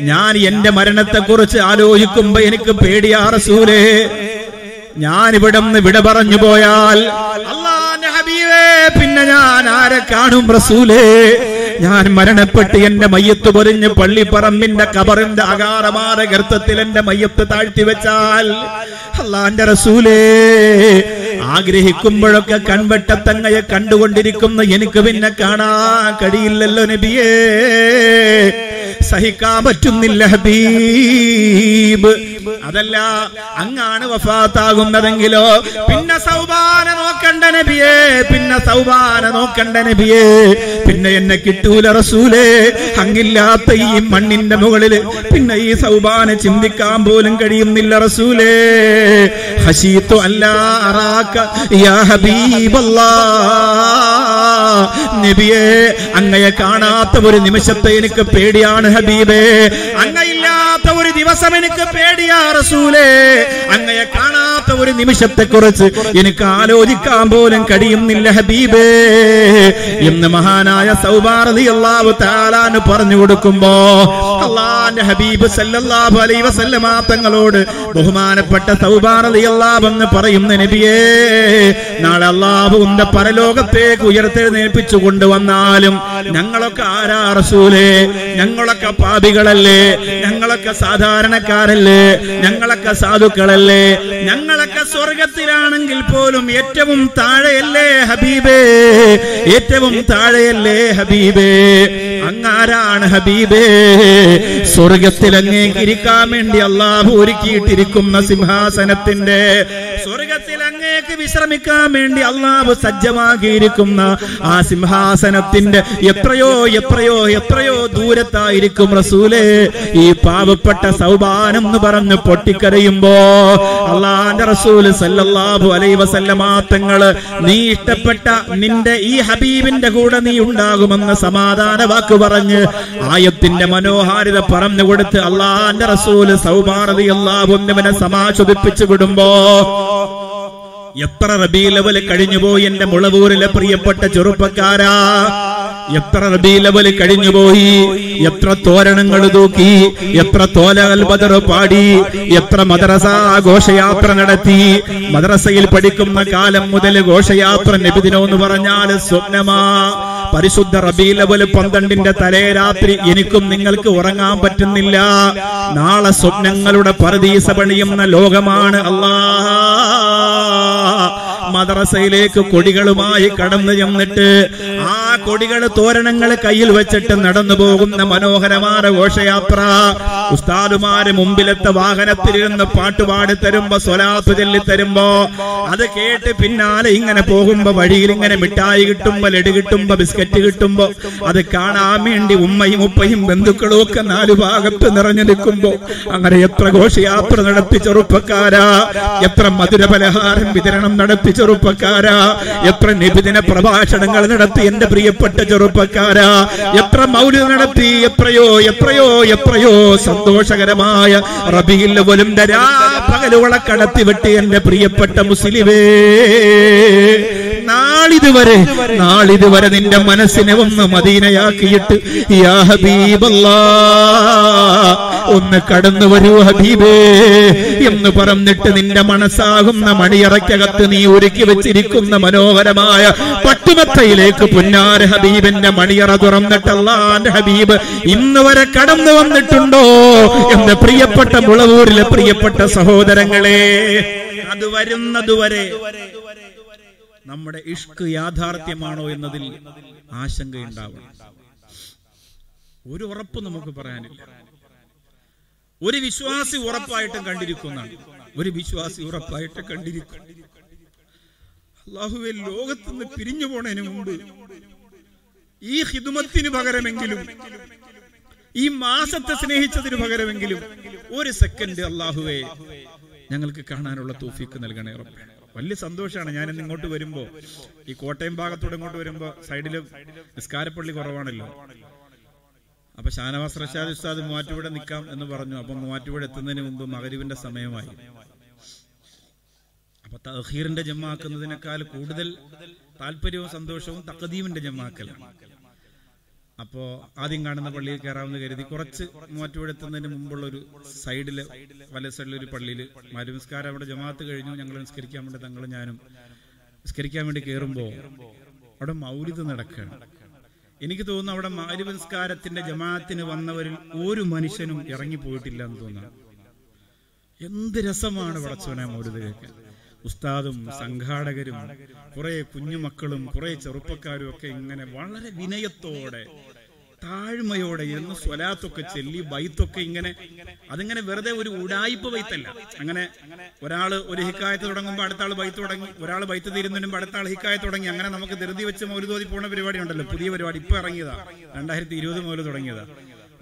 ഞാൻ എന്റെ മരണത്തെ കുറിച്ച് ആലോചിക്കുമ്പോ എനിക്ക് പേടിയാ റസൂലേ. ഞാൻ ഇവിടെ നിന്ന് വിട പറഞ്ഞു പോയാൽ ഹബീബേ പിന്നെ ഞാൻ ആരെ കാണും റസൂലേ? ഞാൻ മരണപ്പെട്ട് എന്റെ മയ്യത്ത് പൊരിഞ്ഞ് പള്ളിപ്പറമ്പിന്റെ കബറിന്റെ അകാരമാര ഗർത്തത്തിൽ എന്റെ മയ്യത്ത് താഴ്ത്തി വെച്ചാൽ അള്ളാന്റെ റസൂലേ ആഗ്രഹിക്കുമ്പോഴൊക്കെ കൺവെട്ടത്തങ്ങയെ കണ്ടുകൊണ്ടിരിക്കുന്ന. എനിക്ക് പിന്നെ കാണാൻ കഴിയില്ലല്ലോ നബിയേ. സഹിക്കാൻ പറ്റുന്നില്ല ഹബീബ്. അതല്ല അങ്ങാണ് വഫാത്താകുന്നതെങ്കിലോ പിന്നെ സൗബാന നോക്കണ്ട നബിയേ പിന്നെ സൗബാന നോക്കണ്ട നബിയേ. പിന്നെ എന്നെ കിട്ടൂല റസൂലേ അങ്ങില്ലാത്ത ഈ മണ്ണിന്റെ മുകളിൽ. പിന്നെ ഈ സൗബാന ചിന്തിക്കാൻ പോലും കഴിയുന്നില്ല റസൂലേ. ഹസീത്തു അല്ല അറാക്ക. യാ ഹബീബല്ലാ. നബിയേ അങ്ങയെ കാണാത്ത ഒരു നിമിഷത്തെ എനിക്ക് പേടിയാണ് ഹബീബേ അങ്ങയില്ലാത്ത ഒരു ദിവസം എനിക്ക് പേടിയാ റസൂലേ. അങ്ങയെ കാണാത്ത ഒരു നിമിഷത്തെ കുറിച്ച് എനിക്ക് ആലോചിക്കാൻ പോലും കഴിയുന്നില്ല ഹബീബേ. എന്ന് മഹാനായ സൗബാറതി അള്ളാഹു താലാന് പറഞ്ഞു കൊടുക്കുമ്പോ അള്ളാന്റെ ഹബീബ് സല്ലല്ലാഹു അലൈഹി വസല്ലമ തങ്ങളോട് ബഹുമാനപ്പെട്ട സൗബാറതി അള്ളാഹ് എന്ന് പറയുന്ന നബിയേ നാളെ അള്ളാഹു അള്ളാഹുവിന്റെ പരലോകത്തേക്ക് ഉയർത്തെഴുന്നേൽപ്പിച്ചു കൊണ്ടുവന്നാലും ഞങ്ങളൊക്കെ ആരാ റസൂലേ? ഞങ്ങളൊക്കെ പാപികളല്ലേ? ഞങ്ങളൊക്കെ സാധാരണക്കാരല്ലേ? ഞങ്ങളൊക്കെ സാധുക്കളല്ലേ? ഞങ്ങളൊക്കെ സ്വർഗത്തിലാണെങ്കിൽ പോലും ഏറ്റവും താഴെയല്ലേ ഹബീബേ? ഏറ്റവും താഴെയല്ലേ ഹബീബേ? അങ്ങാരാണ് ഹബീബേ? സ്വർഗത്തിൽ അങ്ങേക്കിരിക്കാൻ വേണ്ടി അള്ളാഹു ഒരുക്കിയിട്ടിരിക്കുന്ന സിംഹാസനത്തിന്റെ വിശ്രമിക്കാൻ വേണ്ടി അള്ളാഹു സജ്ജമാക്കിയിരിക്കുന്ന ആ സിംഹാസനത്തിന്റെ എത്രയോ എത്രയോ എത്രയോ ദൂരത്തായിരിക്കും റസൂലേ. ഈ പാവപ്പെട്ട സൗബാനം എന്ന് പറഞ്ഞ് പൊട്ടിക്കരയുമ്പോ അള്ളാന്റെ റസൂൽ സല്ലല്ലാഹു അലൈ വസല്ലമാങ്ങൾ നീ ഇഷ്ടപ്പെട്ട നിന്റെ ഈ ഹബീബിന്റെ കൂടെ നീ ഉണ്ടാകുമെന്ന് സമാധാന വാക്ക് പറഞ്ഞ് ആയത്തിന്റെ മനോഹാരിത പറഞ്ഞു കൊടുത്ത് അള്ളാന്റെ റസൂൽ സൗബാറതി അള്ളാഹുന്നവനെ സമാശ്വദിപ്പിച്ചു വിടുമ്പോ എത്ര റബീ ലെവൽ കഴിഞ്ഞുപോയി എന്റെ മുളവൂരിലെ പ്രിയപ്പെട്ട ചെറുപ്പക്കാരാ? എത്ര റബീ ലെവൽ കഴിഞ്ഞുപോയി? എത്ര തോരണങ്ങൾ തൂക്കി? എത്ര തോലകൽ ബദർ പാടി? എത്ര മദ്രസ ഘോഷയാത്ര നടത്തി? മദ്രസയിൽ പഠിക്കുന്ന കാലം മുതൽ ഘോഷയാത്ര നബിദിനോ എന്ന് പറഞ്ഞാൽ സ്വപ്നമാ. പരിശുദ്ധ റബീ അവൽ പന്ത്രണ്ടിന്റെ തലേ രാത്രി എനിക്കും നിങ്ങൾക്ക് ഉറങ്ങാൻ പറ്റുന്നില്ല. നാളെ സ്വപ്നങ്ങളുടെ പരദീസ പണിയുന്ന ലോകമാണ് അല്ലാ മദ്രസയിലേക്ക് കൊടികളുമായി കടന്നു ചെന്നിട്ട് ആ കൊടികൾ തോരണങ്ങൾ കയ്യിൽ വെച്ചിട്ട് നടന്നു പോകുന്ന മനോഹരമായ ഘോഷയാത്ര. ഉസ്താദുമാര് മുമ്പിലത്തെ വാഹനത്തിലിരുന്ന് പാട്ടുപാടി തരുമ്പോ സ്വലാത്ത് ചൊല്ലി തരുമ്പോ അത് കേട്ട് പിന്നാലെ ഇങ്ങനെ പോകുമ്പോ വഴിയിൽ ഇങ്ങനെ മിഠായി കിട്ടുമ്പോ ലഡു കിട്ടുമ്പോ ബിസ്ക്കറ്റ് കിട്ടുമ്പോ അത് കാണാൻ വേണ്ടി ഉമ്മയും ഉപ്പയും ബന്ധുക്കളും ഒക്കെ നാലു ഭാഗത്ത് നിറഞ്ഞു നിൽക്കുമ്പോ അങ്ങനെ എത്ര ഘോഷയാത്ര നടത്തി ചെറുപ്പക്കാരാ. എത്ര മധുര പലഹാരം വിതരണം നടത്തി ചെറുപ്പക്കാരാ. എത്ര നിബിദിന പ്രഭാഷണങ്ങൾ നടത്തി എന്റെ പ്രിയപ്പെട്ട ചെറുപ്പക്കാരാ. എത്ര മൗലി നടത്തി. എത്രയോ എത്രയോ എത്രയോ സന്തോഷകരമായ റബിയിൽ പോലും പകലുകളെ കടത്തി വെട്ടി എന്റെ പ്രിയപ്പെട്ട മുസ്ലിമേ. നാളിതുവരെ നാളിതുവരെ നിന്റെ മനസ്സിനെ ഒന്ന് മദീനയാക്കിയിട്ട് യാ ഹബീബല്ലാ ഒന്ന് കടന്നു വരൂ ഹബീബേ എന്ന് പറഞ്ഞിട്ട് നിന്റെ മനസ്സാകുന്ന മണിയറയ്ക്കകത്ത് നീ ഒരുക്കി വെച്ചിരിക്കുന്ന മനോഹരമായ പട്ടുമത്തയിലേക്ക് പുന്നാര ഹബീബിന്റെ മണിയറ തുറന്നിട്ട് അള്ളാന്റെ ഹബീബ് ഇന്ന് വരെ കടന്നു വന്നിട്ടുണ്ടോ എന്ന് പ്രിയപ്പെട്ട മുളവൂരിലെ പ്രിയപ്പെട്ട സഹോദരങ്ങളെ അത് വരുന്നതുവരെ നമ്മുടെ ഇഷ്ക് യാഥാർത്ഥ്യമാണോ എന്നതിൽ ആശങ്കയുണ്ടാവണം. ഒരു ഉറപ്പ് നമുക്ക് പറയാനില്ല. ഒരു വിശ്വാസി ഉറപ്പായിട്ടും കണ്ടിരിക്കുന്നതാണ് ഒരു വിശ്വാസി ഉറപ്പായിട്ട് കണ്ടിരിക്കും. അള്ളാഹുവെ ലോകത്തുനിന്ന് പിരിഞ്ഞു പോണതിന് മുമ്പ് ഈ ഹിദുമത്തിന് പകരമെങ്കിലും ഈ മാസത്തെ സ്നേഹിച്ചതിന് പകരമെങ്കിലും ഒരു സെക്കൻഡ് അള്ളാഹുവെ ഞങ്ങൾക്ക് കാണാനുള്ള തോഫിക്ക് നൽകണേ ഉറപ്പേ വലിയ സന്തോഷമാണ്. ഞാൻ ഇന്ന് ഇങ്ങോട്ട് വരുമ്പോൾ ഈ കോട്ടയം ഭാഗത്തൂടെ ഇങ്ങോട്ട് വരുമ്പോൾ സൈഡിൽ നിസ്കാരപ്പള്ളി കുറവാണല്ലോ. അപ്പൊ ഷാനവാസ് റഷാദ് ഉസ്താദ് മൂവാറ്റുപുഴ നിൽക്കാം എന്ന് പറഞ്ഞു. അപ്പൊ മൂവാറ്റുപുഴ എത്തുന്നതിന് മുമ്പ് മകരുവിന്റെ സമയമായി. അപ്പൊ തഹീറിന്റെ ജമാക്കുന്നതിനേക്കാൾ കൂടുതൽ താല്പര്യവും സന്തോഷവും തക്കദീമിന്റെ ജമാക്കലാണ് അപ്പോ ആദ്യം കാണുന്ന പള്ളിയിൽ കയറാമെന്ന് കരുതി കുറച്ച് മൂവാറ്റുപുഴ എത്തുന്നതിന് മുമ്പുള്ള ഒരു സൈഡിൽ വല സൈഡിൽ ഒരു പള്ളിയിൽ മരുനിസ്കാരം അവിടെ ജമാഅത്ത് കഴിഞ്ഞു ഞങ്ങൾ നിസ്കരിക്കാൻ വേണ്ടി തങ്ങളും ഞാനും നിസ്കരിക്കാൻ വേണ്ടി കയറുമ്പോ അവിടെ മൗലിത് നടക്കുകയാണ്. എനിക്ക് തോന്നുന്നു അവിടെ മാലിബ് നിസ്കാരത്തിന്റെ ജമാഅത്തിന് വന്നവരിൽ ഒരു മനുഷ്യനും ഇറങ്ങി പോയിട്ടില്ല എന്ന് തോന്നുന്നു എന്ത് രസമാണ് പടച്ചോനെ മൗലിത് കേൾക്കാൻ. ഉസ്താദും സംഘാടകരും കുറെ കുഞ്ഞുമക്കളും കുറെ ചെറുപ്പക്കാരും ഒക്കെ ഇങ്ങനെ വളരെ വിനയത്തോടെ താഴ്മയോടെ ഇരുന്ന് സ്വലാത്തൊക്കെ ചെല്ലി ബൈത്തൊക്കെ ഇങ്ങനെ അതിങ്ങനെ വെറുതെ ഒരു ഉടായിപ്പ് ബൈത്തല്ല അങ്ങനെ ഒരാൾ ഒരു ഹിക്കായത്ത് തുടങ്ങുമ്പോൾ അടുത്ത ആൾ ബൈത്ത് തുടങ്ങി ഒരാൾ ബൈത്ത് തീരുന്നതിനും അടുത്താൾ അടുത്ത ആൾ ഹിക്കായത്ത് തുടങ്ങി. അങ്ങനെ നമുക്ക് ധൃതി വെച്ച് മൗലുതോതി പോണ പരിപാടി ഉണ്ടല്ലോ. പുതിയ പരിപാടി ഇപ്പൊ ഇറങ്ങിയതാ. രണ്ടായിരത്തി ഇരുപത് മുതൽ തുടങ്ങിയതാ.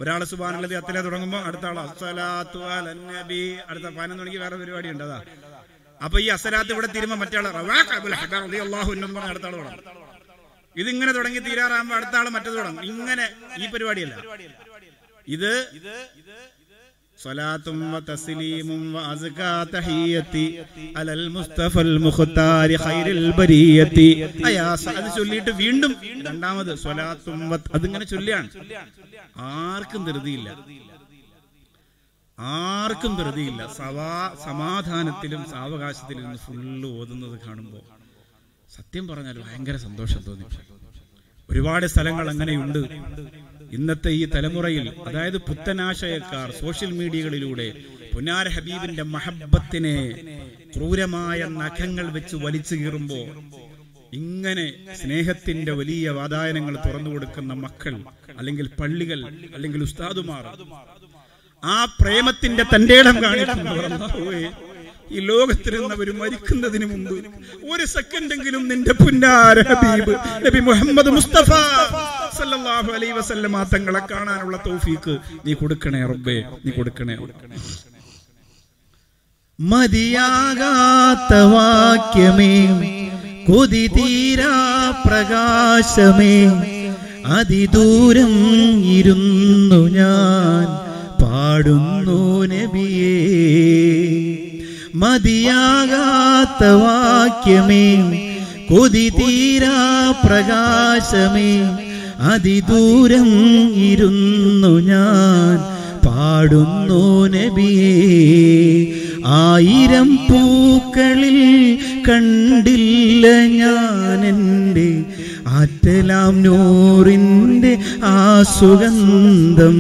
ഒരാൾ സുബാനുള്ളത് അത്തല തുടങ്ങുമ്പോൾ അടുത്ത ആൾ അസ്സലാത്തു അലന്നബി നബി അടുത്ത പാനം തുടങ്ങി വേറെ പരിപാടി ഉണ്ട്. അതാ. അപ്പൊ ഈ അസലാത്ത് ഇവിടെ തീരുമ്പോ മറ്റേ ഇതിങ്ങനെ തുടങ്ങി തീരാറാകുമ്പോ അടുത്ത ആൾ മറ്റത് തുടങ്ങും. ഇങ്ങനെ ഈ പരിപാടിയല്ല. ഇത് അയാ ചൊല്ലിയിട്ട് വീണ്ടും രണ്ടാമത് അതിങ്ങനെ ചൊല്ലിയാണ്. ആർക്കും ധൃതിയില്ല. ആർക്കും ധൃതിയില്ല. സവാ സമാധാനത്തിലും സാവകാശത്തിലും ഫുള്ള് ഓതുന്നത് കാണുമ്പോൾ സത്യം പറഞ്ഞാൽ ഭയങ്കര സന്തോഷം തോന്നി. ഒരുപാട് സ്ഥലങ്ങൾ അങ്ങനെയുണ്ട്. ഇന്നത്തെ ഈ തലമുറയിൽ അതായത് പുത്തനാശയക്കാർ സോഷ്യൽ മീഡിയകളിലൂടെ പുന്നാര ഹബീബിന്റെ മഹബത്തിനെ ക്രൂരമായ നഖങ്ങൾ വെച്ച് വലിച്ചു കീറുമ്പോ ഇങ്ങനെ സ്നേഹത്തിന്റെ വലിയ വാതായനങ്ങൾ തുറന്നു കൊടുക്കുന്ന മക്കൾ അല്ലെങ്കിൽ പള്ളികൾ അല്ലെങ്കിൽ ഉസ്താദുമാർ ആ പ്രേമത്തിന്റെ തന്റെ ഇടം കാണിക്കുമ്പോഴേ ഈ ലോകത്തിരുന്നവർ മരിക്കുന്നതിന് മുമ്പ് ഒരു സെക്കൻഡെങ്കിലും നിന്റെ പുന്നാര ഹബീബ് നബി മുഹമ്മദ് മുസ്തഫ സല്ലല്ലാഹു അലൈഹി വസല്ലമ തങ്ങളെ കാണാനുള്ള തൗഫീക്ക് നീ കൊടുക്കണേ റബ്ബേ നീ കൊടുക്കണേ മതിയാകാത്ത വാക്യമേ കൊതി തീരാ പ്രകാശമേ അതിദൂരം ഇരുന്നു ഞാൻ. പാടുന്നു നബിയേ. മതിയാകാത്ത വാക്യമേ കൊതി തീരാ പ്രകാശമേ. അതിദൂരം ഇരുന്നു ഞാൻ പാടുന്നു നബിയേ. ആയിരം പൂക്കളിൽ കണ്ടില്ല ഞാൻ എന്റെ ആറ്റലാം നൂറിന്റെ ആ സുഗന്ധം.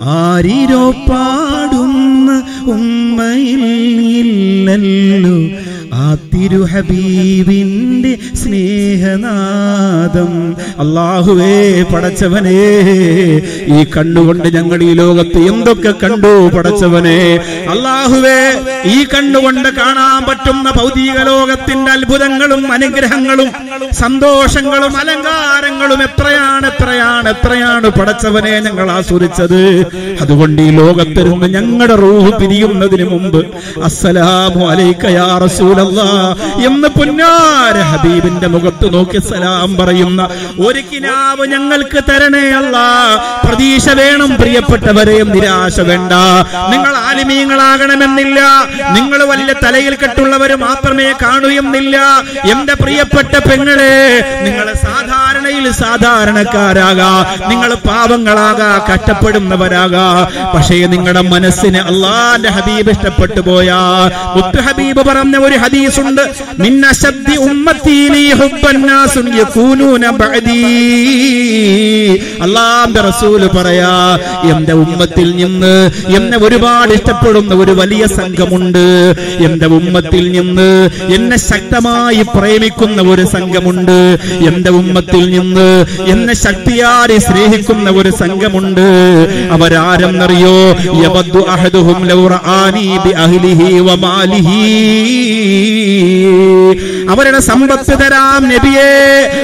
ആരിരോ പാടുന്ന ഉമ്മയിൽ ഇല്ലല്ലോ ആ തിരു ഹബീബിന്റെ സ്നേഹനാദം. അള്ളാഹുവേ പടച്ചവനെ ഈ കണ്ണുകൊണ്ട് ഞങ്ങൾ ഈ ലോകത്ത് എന്തൊക്കെ കണ്ടു പടച്ചവനെ? അള്ളാഹുവേ ഈ കണ്ണുകൊണ്ട് കാണാൻ പറ്റുന്ന ഭൗതിക ലോകത്തിന്റെ അത്ഭുതങ്ങളും അനുഗ്രഹങ്ങളും സന്തോഷങ്ങളും അലങ്കാരങ്ങളും എത്രയാണ് എത്രയാണ് എത്രയാണ് പടച്ചവനെ ഞങ്ങൾ ആസ്വദിച്ചത്. അതുകൊണ്ട് ഈ ലോകത്തിരുന്ന് ഞങ്ങളുടെ റൂഹ് പിരിയുന്നതിന് മുമ്പ് അസ്സലാമു എന്ന് പുന്നാര ഹബീബിന്റെ മുഖത്ത് നോക്കി സലാം പറയുന്ന ഒരു കിനാവ് ഞങ്ങൾക്ക് തരണേ അല്ല. പ്രതീക്ഷ വേണം പ്രിയപ്പെട്ടവരെ നിരാശ വേണ്ട. നിങ്ങൾ ആലിമീങ്ങളാകണമെന്നില്ല. നിങ്ങൾ വലിയ തലയിൽ കെട്ടുള്ള ഉള്ളവർ മാത്രമേ കാണൂ എന്നില്ല എന്റെ പ്രിയപ്പെട്ട പെങ്ങളെ നിങ്ങൾ സാധാരണയിൽ സാധാരണക്കാരാകാ. നിങ്ങൾ പാവങ്ങളാകാ കഷ്ടപ്പെടുന്നവരാകാ. പക്ഷേ നിങ്ങളുടെ മനസ്സിന് അള്ളാന്റെ ഹബീബ് ഇഷ്ടപ്പെട്ടു പോയാ. മുത്ത് ഹബീബ് പറഞ്ഞ ഒരു ഹദീസ് ഉണ്ട് ശബ്ദി അള്ളാന്റെ റസൂൽ പറയാ എന്റെ ഉമ്മത്തിൽ നിന്ന് എന്നെ ഒരുപാട് ഇഷ്ടപ്പെടുന്ന ഒരു വലിയ സംഘമുണ്ട്. എന്റെ ഉമ്മത്തിൽ നിന്ന് എന്നെ ശക്തമായി പ്രേമിക്കുന്ന ഒരു സംഘമുണ്ട്. എന്റെ ഉമ്മത്തിൽ നിന്ന് എന്നെ ശക്തിയാരി സ്നേഹിക്കുന്ന ഒരു സംഘമുണ്ട്. അവരാരെന്നറിയോ? യവദ്ദു അഹദുഹും ലൗ റആനി ബി അഹ്ലിഹി വമാലിഹി അവരുടെ സമ്പത്ത് തരാം നബിയേ.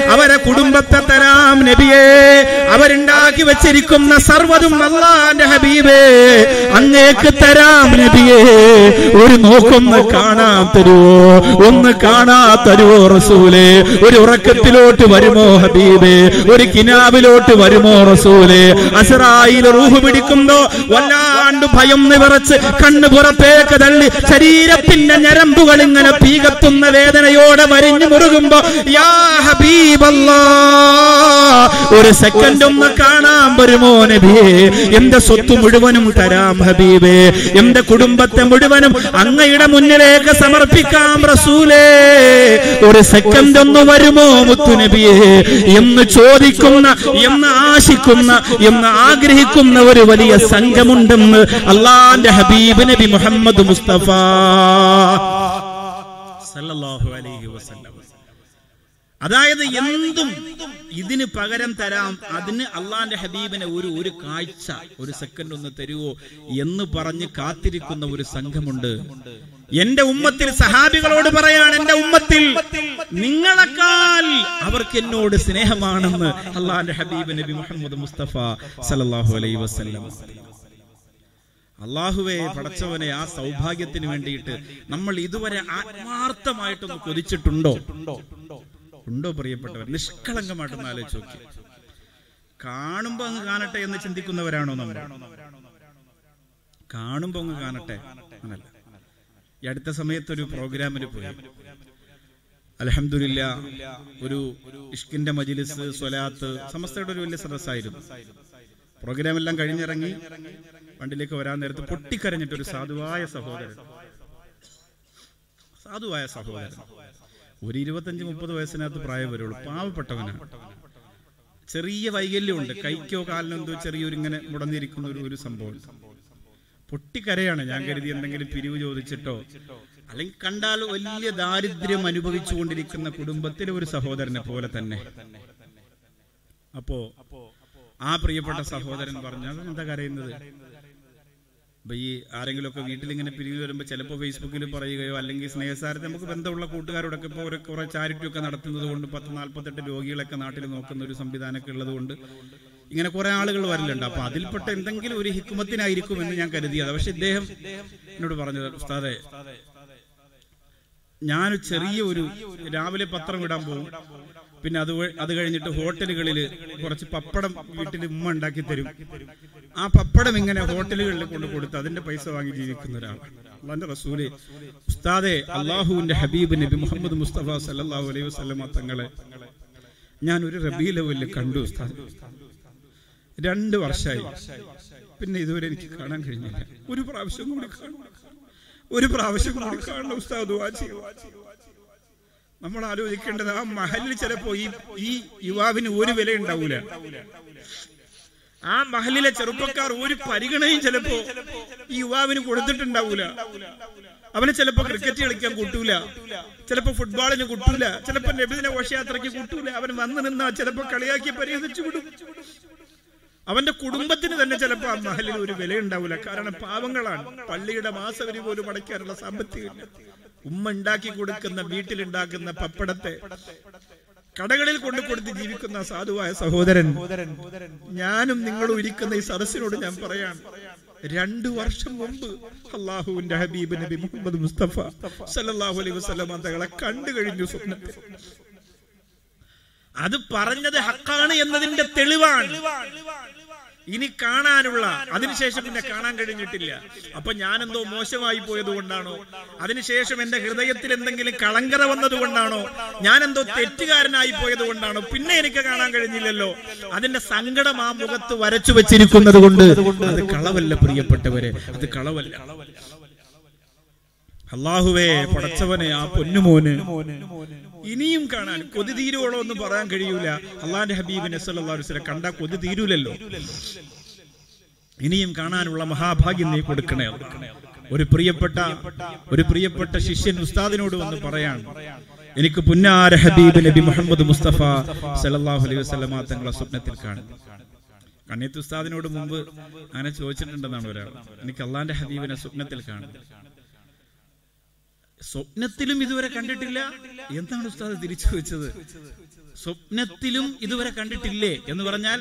അവരെ കുടുംബത്തെ തരാം നബിയേ. അവരുണ്ടാക്കി വെച്ചിരിക്കുന്ന സർവതും അള്ളാന്റെ ഹബീബേ. അങ്ങേക്ക് തരാം നബിയേ. ഒരു നോക്കൊന്ന് കാണാൻ തരുവോ? ഒന്ന് കാണാ തരുവോ റസൂലേ? ഒരു ഉറക്കത്തിലോട്ട് വരുമോ ഹബീബേ? ഒരു കിനാവിലോട്ട് വരുമോ റസൂലേ? അസറായിൽ റൂഹ് പിടിക്കുമ്പോ വല്ലാണ്ട് ഭയം നിറച്ച് കണ്ണ് പുറത്തേക്ക് തള്ളി ശരീരത്തിന്റെ ഞരമ്പുകൾ ഇങ്ങനെ പീകത്തുന്ന വേദനയോടെ വരിഞ്ഞു മുറുകുമ്പോ യാ ഒരു സെക്കൻഡ് ഒന്ന് കാണാൻ വരുമോ നബിയേ എന്റെ സ്വത്ത് മുഴുവനും തരാം ഹബീബേ. എന്റെ കുടുംബത്തെ മുഴുവനും അങ്ങയുടെ മുന്നിലേക്ക് സമർപ്പിക്കാം റസൂലേ. ഒരു സെക്കൻഡ് ഒന്ന് വരുമോ മുത്തുനബിയെ എന്ന് ചോദിക്കുന്ന എന്ന് ആശിക്കുന്ന എന്ന് ആഗ്രഹിക്കുന്ന ഒരു വലിയ സംഘമുണ്ടെന്ന് അള്ളാന്റെ ഹബീബ് നബി മുഹമ്മദ് മുസ്തഫ. സല്ലല്ലാഹു അലൈഹി അതായത് എന്തും ഇതിന് പകരം തരാം. അതിന് അള്ളാന്റെ ഹബീബിനെ ഒരു ഒരു കാഴ്ച ഒരു സെക്കൻഡ് ഒന്ന് തരുവോ എന്ന് പറഞ്ഞ് കാത്തിരിക്കുന്ന ഒരു സംഘമുണ്ട്. എന്റെ ഉമ്മത്തിൽ സഹാബികളോട് പറയാണ് എന്റെ ഉമ്മത്തിൽ നിങ്ങളെക്കാൾ അവർക്ക് എന്നോട് സ്നേഹമാണെന്ന് അള്ളാന്റെ ഹബീബ് നബി മുഹമ്മദ് മുസ്തഫ സല്ലല്ലാഹു അലൈ വസ്ലം അള്ളാഹുവെ പടച്ചവനെ ആ സൗഭാഗ്യത്തിന് വേണ്ടിയിട്ട് നമ്മൾ ഇതുവരെ ആത്മാർത്ഥമായിട്ടൊന്ന് കൊതിച്ചിട്ടുണ്ടോ? ഉണ്ടോ പ്രിയപ്പെട്ടവർ? നിഷ്കളങ്കമായിട്ടൊന്ന് ആലോചിച്ച് നോക്കി. കാണുമ്പോ അങ്ങ് കാണട്ടെ എന്ന് ചിന്തിക്കുന്നവരാണോ നമ്മൾ? കാണുമ്പോ അങ്ങ് കാണട്ടെ എന്നല്ല. ഈ അടുത്ത സമയത്തൊരു പ്രോഗ്രാമിന് പോയി. അലഹമില്ല ഒരു ഇഷ്കിന്റെ മജിലിസ് സ്വലാത്ത് സമസ്തയുടെ ഒരു വലിയ സദസ്സായിരുന്നു. പ്രോഗ്രാം എല്ലാം കഴിഞ്ഞിറങ്ങി വണ്ടിയിലേക്ക് വരാൻ നേരത്ത് പൊട്ടിക്കരഞ്ഞിട്ട് ഒരു സാധുവായ സഹോദരൻ. സാധുവായ സഹോദരൻ. ഒരു ഇരുപത്തഞ്ച് മുപ്പത് വയസ്സിനകത്ത് പ്രായം വരുള്ളൂ. പാവപ്പെട്ടവനാണ്. ചെറിയ വൈകല്യമുണ്ട്. കൈക്കോ കാലിനോ എന്തോ ചെറിയൊരു ഇങ്ങനെ മുടന്നിരിക്കുന്ന ഒരു ഒരു സംഭവം. പൊട്ടിക്കരയാണ്. ഞാൻ കരുതി എന്തെങ്കിലും പിരിവ് ചോദിച്ചിട്ടോ അല്ലെങ്കിൽ കണ്ടാൽ വലിയ ദാരിദ്ര്യം അനുഭവിച്ചുകൊണ്ടിരിക്കുന്ന കുടുംബത്തിലെ ഒരു സഹോദരനെ പോലെ തന്നെ. അപ്പോ ആ പ്രിയപ്പെട്ട സഹോദരൻ പറഞ്ഞു അതെന്താ കരയുന്നത്? അപ്പൊ ഈ വീട്ടിൽ ഇങ്ങനെ പിരിഞ്ഞു വരുമ്പോൾ ചിലപ്പോൾ ഫേസ്ബുക്കിൽ പറയുകയോ അല്ലെങ്കിൽ സ്നേഹസാരത്തെ നമുക്ക് ബന്ധമുള്ള കൂട്ടുകാരോടൊക്കെ ഇപ്പോൾ ഒരു കുറെ ചാരിറ്റി ഒക്കെ നടത്തുന്നത് കൊണ്ട് പത്ത് നാൽപ്പത്തെട്ട് രോഗികളൊക്കെ നാട്ടിൽ നോക്കുന്ന ഒരു സംവിധാനമൊക്കെ ഉള്ളത് കൊണ്ട് ഇങ്ങനെ കുറെ ആളുകൾ വരലുണ്ട്. അപ്പൊ അതിൽപ്പെട്ട എന്തെങ്കിലും ഒരു ഹിക്കുമത്തിനായിരിക്കും എന്ന് ഞാൻ കരുതിയത് പക്ഷെ ഇദ്ദേഹം എന്നോട് പറഞ്ഞത് ഉസ്താദെ ഞാൻ ചെറിയ ഒരു രാവിലെ പത്രം ഇടാൻ പോകും പിന്നെ അത് അത് കഴിഞ്ഞിട്ട് ഹോട്ടലുകളിൽ കുറച്ച് പപ്പടം വീട്ടിൽ ഉമ്മ ഉണ്ടാക്കി തരും. ആ പപ്പടം ഇങ്ങനെ ഹോട്ടലുകളിൽ കൊണ്ട് കൊടുത്ത് അതിന്റെ പൈസ വാങ്ങി ജീവിക്കുന്ന ഒരാൾ. അള്ളാന്റെ റസൂലെ ഉസ്താദെ അള്ളാഹുവിന്റെ ഹബീബ് നബി മുഹമ്മദ് മുസ്തഫ സല്ലല്ലാഹു അലൈഹി വസല്ലമ തങ്ങളെ ഞാൻ ഒരു റബീ ലെവലിൽ കണ്ടു ഉസ്താദ്. രണ്ട് വർഷമായി പിന്നെ ഇതുവരെ എനിക്ക് കാണാൻ കഴിഞ്ഞില്ല. ഒരു പ്രാവശ്യം കൂടി കാണണം ഒരു പ്രാവശ്യം കൂടി കാണണം ഉസ്താദ് നമ്മൾ ആലോചിക്കേണ്ടത് ആ മഹലിൽ ചിലപ്പോ ഈ ഈ യുവാവിന് ഒരു വില ഉണ്ടാവൂല ആ മഹലിലെ ചെറുപ്പക്കാർ ഒരു പരിഗണനയും ചിലപ്പോ ഈ യുവാവിന് കൊടുത്തിട്ടുണ്ടാവൂല. അവന് ചിലപ്പോ ക്രിക്കറ്റ് കളിക്കാൻ കൂട്ടൂല. ചിലപ്പോ ഫുട്ബോളിന് കൂട്ടൂല. ചിലപ്പോ നബിദിന ഘോഷയാത്രയ്ക്ക് കൂട്ടൂല. അവൻ വന്നു നിന്നാ ചിലപ്പോ കളിയാക്കി പരിഹസിച്ചു വിടും. അവന്റെ കുടുംബത്തിന് തന്നെ ചിലപ്പോ ആ മഹലിൽ ഒരു വില ഉണ്ടാവില്ല കാരണം പാവങ്ങളാണ്. പള്ളിയുടെ മാസവരി പോലും അടയ്ക്കാനുള്ള സാമ്പത്തികമില്ല. ഉമ്മ ഉണ്ടാക്കി കൊടുക്കുന്ന വീട്ടിലുണ്ടാക്കുന്ന പപ്പടത്തെ കടകളിൽ കൊണ്ടു കൊടുത്ത് ജീവിക്കുന്ന സാധുവായ സഹോദരൻ. ഞാനും നിങ്ങളും ഇരിക്കുന്ന ഈ സദസ്സിനോട് ഞാൻ പറയാം. രണ്ടു വർഷം മുമ്പ് അള്ളാഹുവിന്റെ ഹബീബ് നബി മുഹമ്മദ് മുസ്തഫ സല്ലല്ലാഹു അലൈഹി വസ്ലം തങ്ങളെ കണ്ടു കഴിഞ്ഞു സ്വപ്നത്തിൽ. അത് പറഞ്ഞത് ഹക്കാണ് എന്നതിന്റെ തെളിവാണ്. ഇനി കാണാനുള്ള അതിനുശേഷം പിന്നെ കാണാൻ കഴിഞ്ഞിട്ടില്ല. അപ്പൊ ഞാനെന്തോ മോശമായി പോയത് കൊണ്ടാണോ അതിനുശേഷം എന്റെ ഹൃദയത്തിൽ എന്തെങ്കിലും കളങ്കര വന്നത് കൊണ്ടാണോ ഞാനെന്തോ തെറ്റുകാരനായി പോയത് കൊണ്ടാണോ പിന്നെ എനിക്ക് കാണാൻ കഴിഞ്ഞില്ലല്ലോ. അതിന്റെ സങ്കടം ആ മുഖത്ത് വരച്ചു വെച്ചിരിക്കുന്നത് കൊണ്ട് അത് കളവല്ല പ്രിയപ്പെട്ടവരെ അത് കളവല്ല. അള്ളാഹുവേ പടച്ചവനെ ആ പൊന്നുമോന് ഇനിയും കാണാൻ കൊതി തീരുവോളോ എന്ന് പറയാൻ കഴിയൂല. അള്ളാന്റെ ഹബീബിനെ സല്ലല്ലാഹു കണ്ട കൊതി തീരൂലല്ലോ. ഇനിയും കാണാനുള്ള മഹാഭാഗ്യം നീ കൊടുക്കണേ. ഒരു പ്രിയപ്പെട്ട ഒരു പ്രിയപ്പെട്ട ശിഷ്യൻ ഉസ്താദിനോട് വന്ന് പറയാണ്. എനിക്ക് പുന്നാര ഹബീബ് നബി മുഹമ്മദ് മുസ്തഫ സല്ലല്ലാഹു അലൈഹി വസല്ലമ തങ്ങളെ സ്വപ്നത്തിൽ കാണുന്നു. കണ്ണീത്ത് ഉസ്താദിനോട് മുമ്പ് അങ്ങനെ ചോദിച്ചിട്ടുണ്ടെന്നാണ് ഒരാൾ. എനിക്ക് അള്ളാന്റെ ഹബീബിനെ സ്വപ്നത്തിൽ കാണും സ്വപ്നത്തിലും ഇതുവരെ കണ്ടിട്ടില്ല. എന്താണ് ഉസ്താദ് തിരിച്ചു വെച്ചത്? സ്വപ്നത്തിലും ഇതുവരെ കണ്ടിട്ടില്ലേ എന്ന് പറഞ്ഞാൽ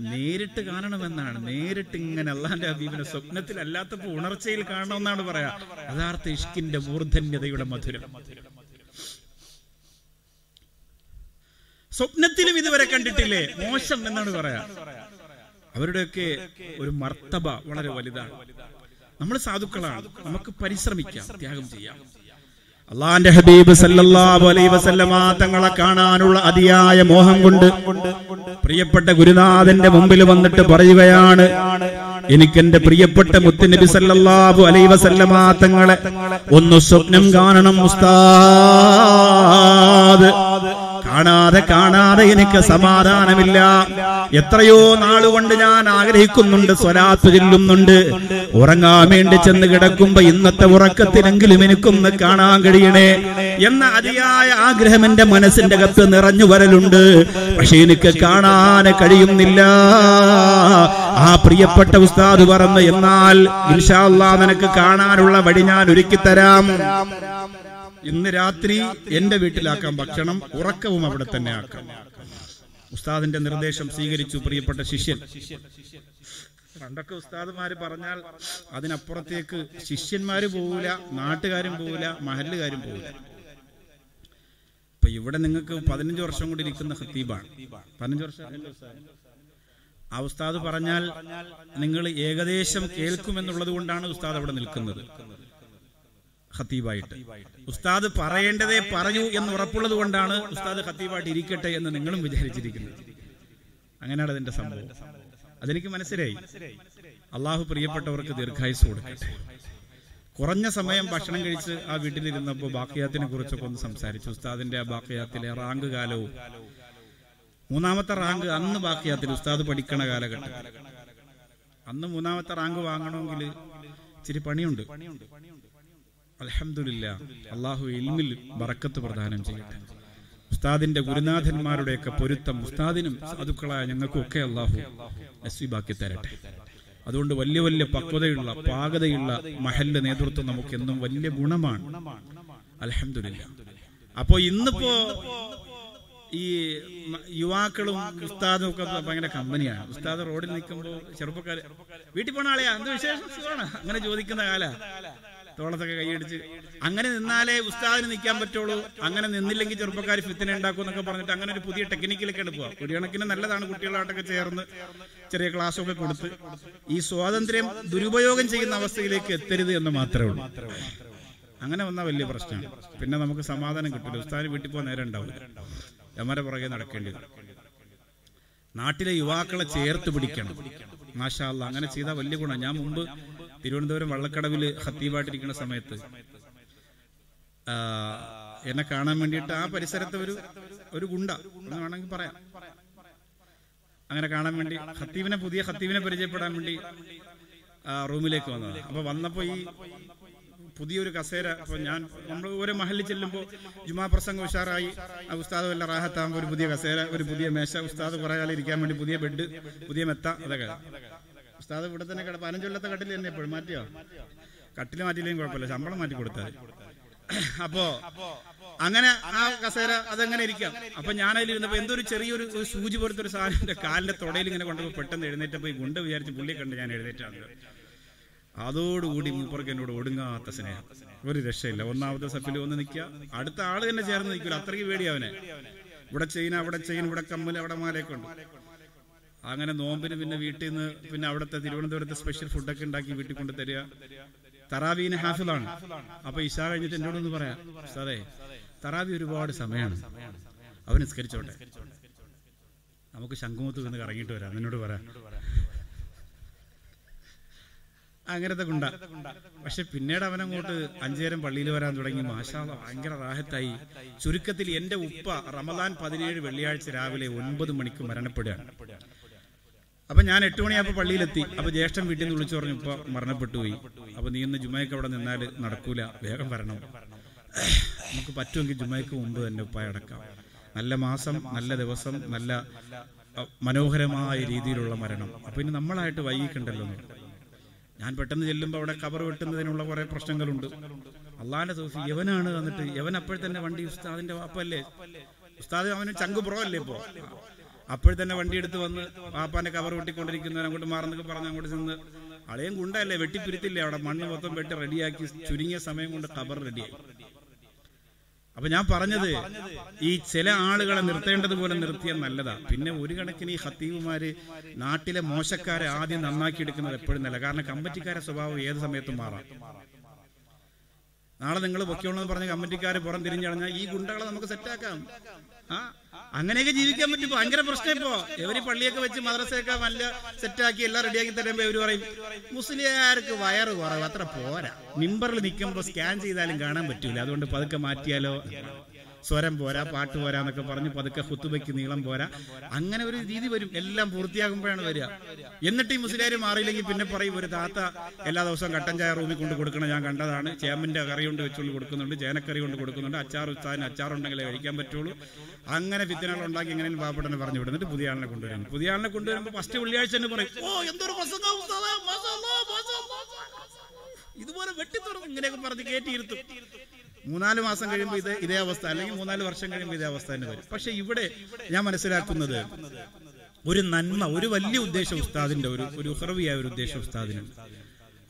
നേരിട്ട് കാണണമെന്നാണ്. നേരിട്ട് ഇങ്ങനെ അള്ളാന്റെ ഹബീബിനെ സ്വപ്നത്തിൽ അല്ലാത്തപ്പോ ഉണർച്ചയിൽ കാണണമെന്നാണ് പറയാ. യഥാർത്ഥ ഇഷ്കിന്റെ മൂർധന്യതയുടെ മധുരം. സ്വപ്നത്തിലും ഇതുവരെ കണ്ടിട്ടില്ലേ? മോശം എന്നാണ് പറയാ. അവരുടെയൊക്കെ ഒരു മർത്തബ വളരെ വലുതാണ്. നമ്മൾ സാധുക്കളാണ്. നമുക്ക് പരിശ്രമിക്കാം ത്യാഗം ചെയ്യാം. അള്ളാന്റെ ഹബീബ് സല്ലല്ലാഹു അലൈഹി വസല്ലമ തങ്ങളെ കാണാനുള്ള അതിയായ മോഹം കൊണ്ട് പ്രിയപ്പെട്ട ഗുരുനാഥന്റെ മുമ്പിൽ വന്നിട്ട് പറയുകയാണ് എനിക്ക് എന്റെ പ്രിയപ്പെട്ട മുത്തുനബി സല്ലല്ലാഹു അലൈഹി വസല്ലമ തങ്ങളെ ഒന്ന് സ്വപ്നം കാണണം ഉസ്താദ്. കാണാതെ കാണാതെ എനിക്ക് സമാധാനമില്ല. എത്രയോ നാളുകൊണ്ട് ഞാൻ ആഗ്രഹിക്കുന്നുണ്ട് സ്വലാത്ത് ചെല്ലുന്നുണ്ട്. ഉറങ്ങാൻ വേണ്ടി ചെന്ന് കിടക്കുമ്പോ ഇന്നത്തെ ഉറക്കത്തിലെങ്കിലും എനിക്കൊന്ന് കാണാൻ കഴിയണേ എന്ന അതിയായ ആഗ്രഹം എന്റെ മനസ്സിന്റെ കത്ത് നിറഞ്ഞു വരലുണ്ട്. പക്ഷെ എനിക്ക് കാണാൻ കഴിയുന്നില്ല. ആ പ്രിയപ്പെട്ട ഉസ്താദ് പറഞ്ഞു എന്നാൽ ഇൻഷാല്ലാ നിനക്ക് കാണാനുള്ള വഴി ഞാൻ ഒരുക്കി തരാം ഇന്ന് രാത്രി എന്റെ വീട്ടിലാക്കാം ഭക്ഷണം ഉറക്കവും അവിടെ തന്നെ ആക്കാം. ഉസ്താദിന്റെ നിർദ്ദേശം സ്വീകരിച്ചു പ്രിയപ്പെട്ട ശിഷ്യൻ. പണ്ടൊക്കെ ഉസ്താദുമാര് പറഞ്ഞാൽ അതിനപ്പുറത്തേക്ക് ശിഷ്യന്മാര് പോവില്ല നാട്ടുകാരും പോവില്ല മഹല്ലുകാരും പോവില്ല ഇപ്പൊ ഇവിടെ നിങ്ങൾക്ക് പതിനഞ്ച് വർഷം കൂടി ഇരിക്കുന്ന ഹത്തീബാണ് പതിനഞ്ച് വർഷം? ആ ഉസ്താദ് പറഞ്ഞാൽ നിങ്ങൾ ഏകദേശം കേൾക്കുമെന്നുള്ളത് കൊണ്ടാണ് ഉസ്താദ് അവിടെ നിൽക്കുന്നത്. ഖത്തീബായിട്ട്. ഉസ്താദ് പറയേണ്ടതേ പറഞ്ഞു എന്ന് ഉറപ്പുള്ളത് കൊണ്ടാണ് ഉസ്താദ് ഖത്തീബായിട്ട് ഇരിക്കട്ടെ എന്ന് നിങ്ങളും വിചാരിച്ചിരിക്കുന്നത്. അങ്ങനെയാണ് അതിന്റെ സംഭവം. അതെനിക്ക് മനസ്സിലായി. അള്ളാഹു പ്രിയപ്പെട്ടവർക്ക് ദീർഘായുസ് കൊടുക്കട്ടെ. കുറഞ്ഞ സമയം ഭക്ഷണം കഴിച്ച് ആ വീട്ടിലിരുന്നപ്പോൾ ബാക്കിയാത്തിനെ കുറിച്ചൊക്കെ ഒന്ന് സംസാരിച്ചു. ഉസ്താദിന്റെ ആ ബാക്കിയാത്തിലെ റാങ്ക് കാലവും. മൂന്നാമത്തെ റാങ്ക് അന്ന് ബാക്കിയാത്തിൽ ഉസ്താദ് പഠിക്കണ കാലഘട്ടം അന്ന് മൂന്നാമത്തെ റാങ്ക് വാങ്ങണമെങ്കിൽ ഇച്ചിരി പണിയുണ്ട്. അലഹമില്ല അള്ളാഹു ഇൽമിൽ ബറക്കത്ത് പ്രദാനം ചെയ്യട്ടെ. ഉസ്താദിന്റെ ഗുരുനാഥന്മാരുടെയൊക്കെ പൊരുത്തം ഉസ്താദിനും സാധുക്കളായ ഞങ്ങൾക്കും ഒക്കെ അള്ളാഹു നസീബാക്കി തരട്ടെ. അതുകൊണ്ട് വലിയ വലിയ പക്വതയുള്ള പാകതയുള്ള മഹല്ല നേതൃത്വം നമുക്ക് എന്നും വലിയ ഗുണമാണ്. അലഹമില്ല അപ്പോ ഇന്നിപ്പോ ഈ യുവാക്കളും ഉസ്താദും ഒക്കെ ഭയങ്കര കമ്പനിയാണ്. ഉസ്താദ് റോഡിൽ നിൽക്കുമ്പോൾ ചെറുപ്പക്കാര് വീട്ടിൽ പോണ ആളെയാ? എന്ത് വിശേഷം? അങ്ങനെ ചോദിക്കുന്ന കാല. തോളത്തൊക്കെ കൈയടിച്ച് അങ്ങനെ നിന്നാലേ ഉസ്താദിന് നിൽക്കാൻ പറ്റുള്ളൂ. അങ്ങനെ നിന്നില്ലെങ്കിൽ ചെറുപ്പക്കാർ ഫിത്തിനെ ഉണ്ടാക്കും എന്നൊക്കെ പറഞ്ഞിട്ട് അങ്ങനെ ഒരു പുതിയ ടെക്നിക്കിലൊക്കെ എടുക്കുക കുടിയണക്കിന് നല്ലതാണ് കുട്ടികളായിട്ടൊക്കെ ചേർന്ന് ചെറിയ ക്ലാസ്സൊക്കെ കൊടുത്ത് ഈ സ്വാതന്ത്ര്യം ദുരുപയോഗം ചെയ്യുന്ന അവസ്ഥയിലേക്ക് എത്തരുത് എന്ന് മാത്രമേ ഉള്ളൂ. അങ്ങനെ വന്നാൽ വലിയ പ്രശ്നമാണ്. പിന്നെ നമുക്ക് സമാധാനം കിട്ടില്ല. ഉസ്താദിന് വീട്ടിൽ പോകാൻ നേരം ഉണ്ടാവില്ല. എമ്മരെ പുറകെ നടക്കേണ്ടി നാട്ടിലെ യുവാക്കളെ ചേർത്ത് പിടിക്കണം. മാഷാ അങ്ങനെ ചെയ്താൽ വലിയ ഗുണം. ഞാൻ മുമ്പ് തിരുവനന്തപുരം വള്ളക്കടവിൽ ഹത്തീവായിട്ടിരിക്കുന്ന സമയത്ത് എന്നെ കാണാൻ വേണ്ടിയിട്ട് ആ പരിസരത്ത് ഒരു ഒരു ഗുണ്ട എന്ന് വേണമെങ്കിൽ പറയാം. അങ്ങനെ കാണാൻ വേണ്ടി ഹത്തീവിനെ പുതിയ ഹത്തീവിനെ പരിചയപ്പെടാൻ വേണ്ടി റൂമിലേക്ക് വന്നതാണ്. അപ്പൊ വന്നപ്പോ ഈ പുതിയൊരു കസേര അപ്പൊ ഞാൻ നമ്മൾ ഓരോ മഹലിൽ ചെല്ലുമ്പോൾ ജുമാ പ്രസംഗം ഉഷാറായി ഉസ്താദ് വല്ല റാഹത്താകുമ്പോൾ ഒരു പുതിയ കസേര ഒരു പുതിയ മേശ ഉസ്താദ് കുറേ കാലം ഇരിക്കാൻ വേണ്ടി പുതിയ ബെഡ് പുതിയ മെത്ത അതൊക്കെ. ഉസ്താദ് ഇവിടെ തന്നെ കിട പതിനഞ്ചൊല്ലത്തെ കട്ടിൽ തന്നെ എപ്പോഴും. മാറ്റിയോ? കട്ടിൽ മാറ്റിയില്ലെങ്കിൽ കുഴപ്പമില്ല. ശമ്പളം മാറ്റി കൊടുത്താൽ അപ്പോ അങ്ങനെ ആ കസേര അതെങ്ങനെ ഇരിക്കാം. അപ്പൊ ഞാൻ എന്തോ ഒരു ചെറിയൊരു സൂചി പോലത്തെ ഒരു സാധനം എന്റെ കാലിന്റെ തൊടയിൽ ഇങ്ങനെ കൊണ്ടുപോയി പെട്ടെന്ന് എഴുന്നേറ്റപ്പോ പോയി ഗുണ്ട് വിചാരിച്ച് പുള്ളിയെ കണ്ട് ഞാൻ എഴുന്നേറ്റാണ്. അതോടുകൂടി മൂപ്പർക്ക് എന്നോട് ഒടുങ്ങാത്ത സ്നേഹം. ഒരു രക്ഷയില്ല. ഒന്നാമത്തെ സഫിൽ ഒന്ന് നിൽക്കുക. അടുത്ത ആൾ തന്നെ ചേർന്ന് നിൽക്കില്ല. അത്രയ്ക്ക് പേടി അവനെ. ഇവിടെ ചെയിൻ അവിടെ ചെയിൻ ഇവിടെ കമ്മൽ അവിടെ മാലയൊക്കെ ഉണ്ട്. അങ്ങനെ നോമ്പിന് പിന്നെ വീട്ടിൽ നിന്ന് പിന്നെ അവിടുത്തെ തിരുവനന്തപുരത്തെ സ്പെഷ്യൽ ഫുഡൊക്കെ ഉണ്ടാക്കി വീട്ടിൽ കൊണ്ട് തരിക. തറാവീന് ഹാഫിലാണ് അപ്പൊ ഇഷാ കഴിഞ്ഞിട്ട് എന്നോടൊന്ന് പറയാം. സാറേ തറാവി ഒരുപാട് സമയമാണ് അവൻ നിസ്കരിച്ചോട്ടെ. നമുക്ക് ശംഖുമുത്ത് നിന്ന് കറങ്ങിയിട്ട് വരാം. എന്നോട് പറയാം. അങ്ങനത്തെ ഗുണ്ട. പക്ഷെ പിന്നീട് അവനങ്ങോട്ട് അഞ്ചേരം പള്ളിയിൽ വരാൻ തുടങ്ങി. മാഷാള ഭയങ്കര റാഹത്തായി. ചുരുക്കത്തിൽ എന്റെ ഉപ്പ റമദാൻ പതിനേഴ് വെള്ളിയാഴ്ച രാവിലെ ഒൻപത് മണിക്ക് മരണപ്പെടുകയാണ്. അപ്പൊ ഞാൻ എട്ട് മണിയാകുമ്പോൾ പള്ളിയിലെത്തി. അപ്പൊ ജ്യേഷ്ഠൻ വീട്ടിൽ നിന്ന് വിളിച്ചു പറഞ്ഞു ഇപ്പൊ മരണപ്പെട്ടു പോയി. അപ്പൊ നീ ഇന്ന് ജുമയ്ക്ക് അവിടെ നിന്നാൽ നടക്കൂല. വേഗം വരണം. നമുക്ക് പറ്റുമെങ്കിൽ ജുമയ്ക്ക് മുമ്പ് തന്നെ ഉപ്പായ അടക്കാം. നല്ല മാസം നല്ല ദിവസം നല്ല മനോഹരമായ രീതിയിലുള്ള മരണം. അപ്പൊ ഇനി നമ്മളായിട്ട് വൈകിക്കണ്ടല്ലോ ഞാൻ പെട്ടെന്ന് ചെല്ലുമ്പോൾ അവിടെ കവർ വെട്ടുന്നതിനുള്ള കുറെ പ്രശ്നങ്ങളുണ്ട്. അള്ളാന്റെ തോഫി യവനാണ് വന്നിട്ട് യവൻ അപ്പോൾ തന്നെ വണ്ടി ഉസ്താദിന്റെ വാപ്പല്ലേ? ഉസ്താദ് അവന് ചങ്ക് പുറമല്ലേ ഇപ്പോ? അപ്പോൾ തന്നെ വണ്ടി എടുത്ത് വന്ന് പാപ്പാന്റെ കവർ വെട്ടിക്കൊണ്ടിരിക്കുന്നവൻ അങ്ങോട്ട് മാറുന്നൊക്കെ പറഞ്ഞ് അങ്ങോട്ട് ചെന്ന് അളയും ഗുണ്ടല്ലേ വെട്ടിപ്പിരുത്തില്ലേ അവിടെ? മണ്ണ് മൊത്തം വെട്ടി റെഡിയാക്കി ചുരുങ്ങിയ സമയം കൊണ്ട് കവർ റെഡിയായി അപ്പൊ ഞാൻ പറഞ്ഞത് ഈ ചില ആളുകളെ നിർത്തേണ്ടതുപോലെ നിർത്തിയാൽ നല്ലതാ. പിന്നെ ഒരു കണക്കിന് ഈ ഹത്തീവുമാര് നാട്ടിലെ മോശക്കാരെ ആദ്യം നന്നാക്കി എടുക്കുന്നത് എപ്പോഴും നല്ല കാരണം കമ്പറ്റിക്കാരെ സ്വഭാവം ഏത് സമയത്തും മാറാം. നാളെ നിങ്ങൾ പൊക്കിയോളെന്ന് പറഞ്ഞ കമ്മിറ്റിക്കാർ പുറം തിരിഞ്ഞടഞ്ഞാൽ ഈ ഗുണ്ടകളെ നമുക്ക് സെറ്റാക്കാം ആ? അങ്ങനെയൊക്കെ ജീവിക്കാൻ പറ്റും ഭയങ്കര പ്രശ്നം ഇപ്പോ. ഇവർ പള്ളിയൊക്കെ വെച്ച് മദ്രസയൊക്കെ നല്ല സെറ്റാക്കി എല്ലാം റെഡിയാക്കി തരുമ്പോ ഇവർ പറയും മുസ്ലിംകാർക്ക് വയറ് കുറവ്. അത്ര പോരാ. മിമ്പറിൽ നിൽക്കുമ്പോൾ സ്കാൻ ചെയ്താലും കാണാൻ പറ്റൂല. അതുകൊണ്ട് പതുക്കെ മാറ്റിയാലോ? സ്വരം പോരാ പാട്ട് പോരാ എന്നൊക്കെ പറഞ്ഞ് പതുക്കെ ഹുത്തുബയ്ക്ക് നീളം പോരാ. അങ്ങനെ ഒരു രീതി വരും. എല്ലാം പൂർത്തിയാകുമ്പോഴാണ് വരിക. എന്നിട്ട് ഈ മുസ്ലിം മാറിയില്ലെങ്കിൽ പിന്നെ പറയും ഒരു താത്ത എല്ലാ ദിവസവും കട്ടൻ ചായ റൂമിൽ കൊണ്ട് കൊടുക്കണം ഞാൻ കണ്ടതാണ്. ചേമ്പിന്റെ കറി കൊണ്ട് വെച്ചുകൊണ്ട് കൊടുക്കുന്നുണ്ട് ചേനക്കറി കൊണ്ട് കൊടുക്കുന്നുണ്ട്. അച്ചാർ ഉച്ചാൻ അച്ചാർ ഉണ്ടെങ്കിലേ കഴിക്കാൻ പറ്റുള്ളൂ. അങ്ങനെ വിത്തനകൾ ഉണ്ടാക്കി എങ്ങനെ പാവപ്പെട്ടനെ പറഞ്ഞു വിടുന്നിട്ട് പുതിയ ആളിനെ കൊണ്ടുവരും പുതിയ ആളിനെ കൊണ്ടുവരുമ്പോൾ ഫസ്റ്റ് വെള്ളിയാഴ്ച തന്നെ പറയും ഓ എന്തൊരു പ്രസംഗം ഉസ്താദേ, മാഷാ അല്ലാ, മാഷാ അല്ലാ, മാഷാ അല്ലാ." ഇതുപോലെ വെട്ടിത്തുറന്ന് ഇങ്ങനെയൊക്കെ പറഞ്ഞ് കയറ്റിയിരുത്തും മൂന്നാൽ മാസം കഴിയുമ്പോൾ ഇത് ഇതേ അവസ്ഥ അല്ലെങ്കിൽ മൂന്നാൽ വർഷം കഴിയുമ്പോൾ ഇതേ അവസ്ഥ തന്നെ വരും. പക്ഷെ ഇവിടെ ഞാൻ മനസ്സിലാക്കുന്നത് ഒരു നന്മ ഒരു വലിയ ഉദ്ദേശം ഉസ്താദിന്റെ ഒരു ഒരു ഉഹർവിയായ ഒരു ഉദ്ദേശം ഉസ്താദിനുണ്ട്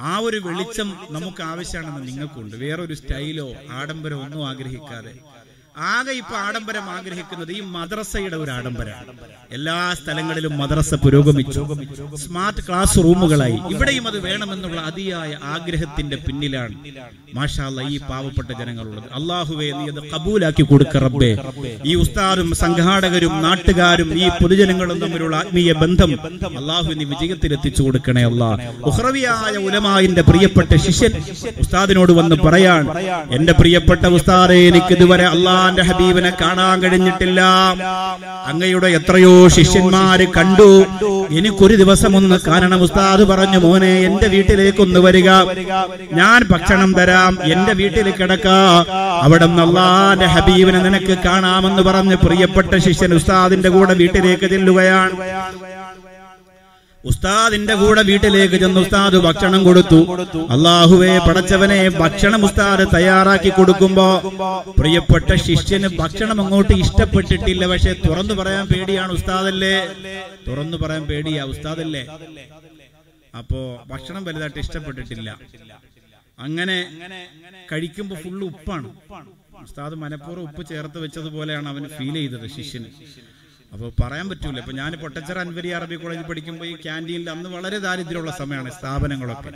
ആ ഒരു വെളിച്ചം നമുക്ക് ആവശ്യമാണെന്ന് നിങ്ങൾക്കുണ്ട്. വേറൊരു സ്റ്റൈലോ ആഡംബരമോ ഒന്നും ആഗ്രഹിക്കാതെ. ആകെ ഇപ്പൊ ആഡംബരം ആഗ്രഹിക്കുന്നത് ഈ മദ്രസയുടെ ഒരു ആഡംബരം. എല്ലാ സ്ഥലങ്ങളിലും മദ്രസ പുരോഗമിച്ചു. സ്മാർട്ട് ക്ലാസ് റൂമുകളായി ഇവിടെയും അത് വേണമെന്നുള്ള അതിയായ ആഗ്രഹത്തിന്റെ പിന്നിലാണ് മാഷാല്ല ഈ പാവപ്പെട്ട ജനങ്ങളുള്ളത്. അള്ളാഹുവെ നീ അത് കബൂലാക്കി കൊടുക്ക റബ്ബേ ഈ ഉസ്താദും സംഘാടകരും നാട്ടുകാരും ഈ പൊതുജനങ്ങളും തമ്മിലുള്ള ആത്മീയ ബന്ധം അള്ളാഹു നീ വിജയത്തിലെത്തിച്ചു കൊടുക്കണേ അല്ലാ ഉഹ്റവിയായ ഉലമായിന്റെ പ്രിയപ്പെട്ട ശിഷ്യൻ ഉസ്താദിനോട് വന്ന് പറയാൻ എന്റെ പ്രിയപ്പെട്ട ഉസ്താദെ എനിക്ക് ഇതുവരെ അള്ളാന്റെ ഹബീബിനെ കാണാൻ കഴിഞ്ഞിട്ടില്ല. അങ്ങയുടെ എത്രയോ ശിഷ്യന്മാര് കണ്ടു. എനിക്കൊരു ദിവസം ഒന്ന് കാരണം ഉസ്താദ് പറഞ്ഞു മോനെ എന്റെ വീട്ടിലേക്ക് ഒന്ന് വരിക. ഞാൻ ഭക്ഷണം തരാം. എന്റെ വീട്ടിൽ കിടക്ക. അവിടെ അള്ളാന്റെ ഹബീബിനെ നിനക്ക് കാണാമെന്ന് പറഞ്ഞ് പ്രിയപ്പെട്ട ശിഷ്യൻ ഉസ്താദിന്റെ കൂടെ വീട്ടിലേക്ക് ചെല്ലുകയാണ്. ഉസ്താദിന്റെ കൂടെ വീട്ടിലേക്ക് ചെന്ന് ഉസ്താദ് ഭക്ഷണം കൊടുത്തു. അള്ളാഹുവെ പടച്ചവനെ ഭക്ഷണം ഉസ്താദ് തയ്യാറാക്കി കൊടുക്കുമ്പോ പ്രിയപ്പെട്ട ശിഷ്യന് ഭക്ഷണം അങ്ങോട്ട് ഇഷ്ടപ്പെട്ടിട്ടില്ല. പക്ഷെ തുറന്നു പറയാൻ പേടിയാണ് ഉസ്താദല്ലേ? തുറന്നു പറയാൻ പേടിയാ ഉസ്താദല്ലേ? അപ്പോ ഭക്ഷണം വലുതായിട്ട് ഇഷ്ടപ്പെട്ടിട്ടില്ല. അങ്ങനെ കഴിക്കുമ്പോ ഫുള്ള് ഉപ്പാണ്. ഉസ്താദ് മനഃപൂർവം ഉപ്പ് ചേർത്ത് വെച്ചതുപോലെയാണ് അവന് ഫീൽ ചെയ്തത് ശിഷ്യന്. അപ്പോൾ പറയാൻ പറ്റൂല. ഇപ്പൊ ഞാൻ പൊട്ടച്ചർ അൻവരി അറബി കോളേജിൽ പഠിക്കുമ്പോൾ ഈ ക്യാന്റീനിൽ അന്ന് വളരെ ദാരിദ്ര്യമുള്ള സമയമാണ് സ്ഥാപനങ്ങളൊക്കെ.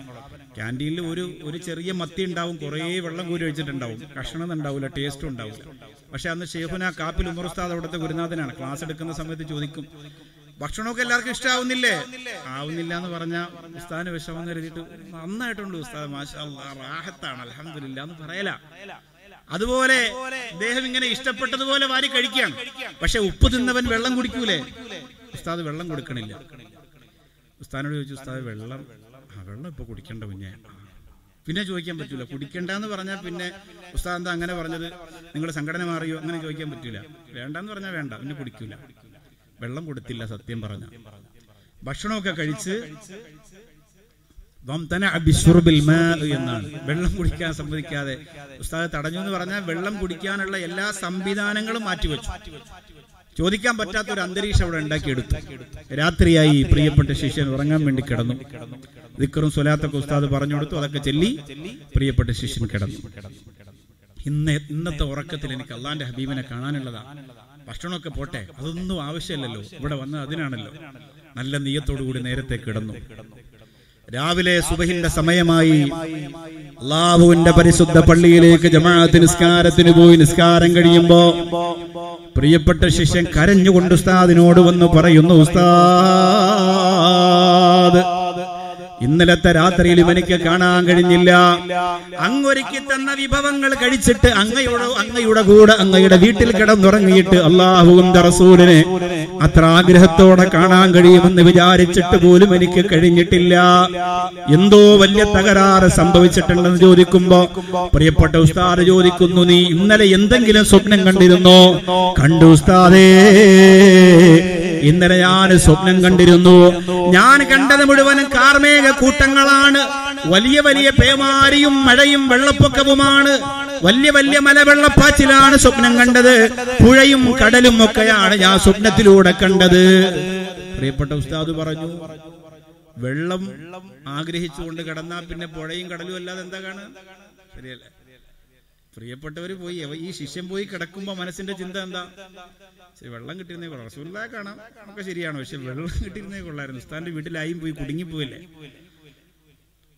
ക്യാന്റീനിൽ ഒരു ഒരു ചെറിയ മത്തി ഉണ്ടാവും കുറേ വെള്ളം കൂരി ഒഴിച്ചിട്ടുണ്ടാവും. കഷ്ണം ഉണ്ടാവില്ല ടേസ്റ്റും ഉണ്ടാവില്ല പക്ഷെ അന്ന് ഷെയ്ഖുന കാപ്പിൽ ഉമർസ്താദ് അവിടുത്തെ ഗുരുനാഥനാണ്. ക്ലാസ് എടുക്കുന്ന സമയത്ത് ചോദിക്കും ഭക്ഷണമൊക്കെ എല്ലാവർക്കും ഇഷ്ടാവുന്നില്ലേ? ആവുന്നില്ല എന്ന് പറഞ്ഞ ഉസ്താദിന് വിഷമം കരുതിയിട്ട് നന്നായിട്ടുണ്ട് ഉസ്താദ് മാഷാ റാഹത്താണ് അലഹമില്ല എന്ന് പറയല. അതുപോലെ അദ്ദേഹം ഇങ്ങനെ ഇഷ്ടപ്പെട്ടതുപോലെ വാരി കഴിക്കുകയാണ് പക്ഷെ ഉപ്പ് തിന്നവൻ വെള്ളം കുടിക്കൂലേ? ഉസ്താദ് വെള്ളം കൊടുക്കണില്ല. ഉസ്താദിനോട് ചോദിച്ചു ഉസ്താദ് വെള്ളം ആ വെള്ളം ഇപ്പൊ കുടിക്കണ്ട കുഞ്ഞെ. പിന്നെ ചോദിക്കാൻ പറ്റൂല. കുടിക്കണ്ടെന്ന് പറഞ്ഞാൽ പിന്നെ ഉസ്താദ് എന്താ അങ്ങനെ പറഞ്ഞത്? നിങ്ങളുടെ സംഘടന മാറിയോ? അങ്ങനെ ചോദിക്കാൻ പറ്റൂല. വേണ്ടെന്ന് പറഞ്ഞാൽ വേണ്ട. പിന്നെ കുടിക്കൂല. വെള്ളം കൊടുത്തില്ല സത്യം പറഞ്ഞ ഭക്ഷണമൊക്കെ കഴിച്ച് എന്നാണ്. വെള്ളം കുടിക്കാൻ സമ്മതിക്കാതെ. ഉസ്താദ് തടഞ്ഞു എന്ന് പറഞ്ഞാൽ വെള്ളം കുടിക്കാനുള്ള എല്ലാ സംവിധാനങ്ങളും മാറ്റിവെച്ചു. ചോദിക്കാൻ പറ്റാത്ത ഒരു അന്തരീക്ഷം അവിടെ ഉണ്ടാക്കിയെടുത്തു. രാത്രിയായി പ്രിയപ്പെട്ട ശിഷ്യൻ ഉറങ്ങാൻ വേണ്ടി കിടന്നു. ദിക്കറും സുലാത്തൊക്കെ ഉസ്താദ് പറഞ്ഞു കൊടുത്തു. അതൊക്കെ ചെല്ലി പ്രിയപ്പെട്ട ശിഷ്യൻ കിടന്നു. ഇന്ന് ഇന്നത്തെ ഉറക്കത്തിൽ എനിക്ക് അള്ളാന്റെ ഹബീബിനെ കാണാനുള്ളതാ. ഭക്ഷണമൊക്കെ പോട്ടെ അതൊന്നും ആവശ്യമില്ലല്ലോ. ഇവിടെ വന്നത് അതിനാണല്ലോ. നല്ല നീയത്തോടു കൂടി നേരത്തെ കിടന്നു. രാവിലെ സുബഹിന്റെ സമയമായി അള്ളാഹുവിന്റെ പരിശുദ്ധ പള്ളിയിലേക്ക് ജമാഅത്ത് നിസ്കാരത്തിന് പോയി നിസ്കാരം കഴിയുമ്പോ പ്രിയപ്പെട്ട ശിഷ്യൻ കരഞ്ഞുകൊണ്ട് ഉസ്താദിനോട് വന്ന് പറയുന്നു ഉസ്താദ് ഇന്നലത്തെ രാത്രിയിലും എനിക്ക് കാണാൻ കഴിഞ്ഞില്ല. അങ്ങൊരുക്കി തന്ന വിഭവങ്ങൾ കഴിച്ചിട്ട് അങ്ങയുടെ അങ്ങയുടെ കൂടെ അങ്ങയുടെ വീട്ടിൽ കിടന്നുറങ്ങിയിട്ട് അള്ളാഹുവിന്റെ റസൂലിനെ അത്ര ആഗ്രഹത്തോടെ കാണാൻ കഴിയുമെന്ന് വിചാരിച്ചിട്ട് പോലും എനിക്ക് കഴിഞ്ഞിട്ടില്ല. എന്തോ വലിയ തകരാറ് സംഭവിച്ചിട്ടുണ്ടെന്ന് ചോദിക്കുമ്പോ പ്രിയപ്പെട്ട ഉസ്താദ് ചോദിക്കുന്നു നീ ഇന്നലെ എന്തെങ്കിലും സ്വപ്നം കണ്ടിരുന്നോ? കണ്ടു ഉസ്താദേ. ഇന്നലെ ഞാൻ സ്വപ്നം കണ്ടിരുന്നു. ഞാൻ കണ്ടത് മുഴുവനും കാർമേക കൂട്ടങ്ങളാണ്. വലിയ വലിയ പേമാരിയും മഴയും വെള്ളപ്പൊക്കവുമാണ്. വലിയ വലിയ മലവെള്ളപ്പാച്ചിലാണ് സ്വപ്നം കണ്ടത്. പുഴയും കടലും ഒക്കെയാണ് ഞാൻ സ്വപ്നത്തിലൂടെ കണ്ടത്. പ്രിയപ്പെട്ട ഉസ്താദ് പറഞ്ഞു വെള്ളം ആഗ്രഹിച്ചുകൊണ്ട് കിടന്നാ പിന്നെ പുഴയും കടലും അല്ലാതെ എന്താ കാണാ ശരിയല്ലേ? പ്രിയപ്പെട്ടവര് പോയി. ഈ ശിഷ്യൻ പോയി കിടക്കുമ്പോ മനസ്സിന്റെ ചിന്ത എന്താ? ശരി, വെള്ളം കിട്ടിയിരുന്നേ കൊള്ളാം. റസൂല്ലാ കാണാം. ഒക്കെ ശരിയാണ്. പക്ഷെ വെള്ളം കിട്ടിയിരുന്നേ കൊള്ളായിരുന്നു. ഉസ്താന്റെ വീട്ടിലായും പോയി കുടുങ്ങിപ്പോയില്ലേ?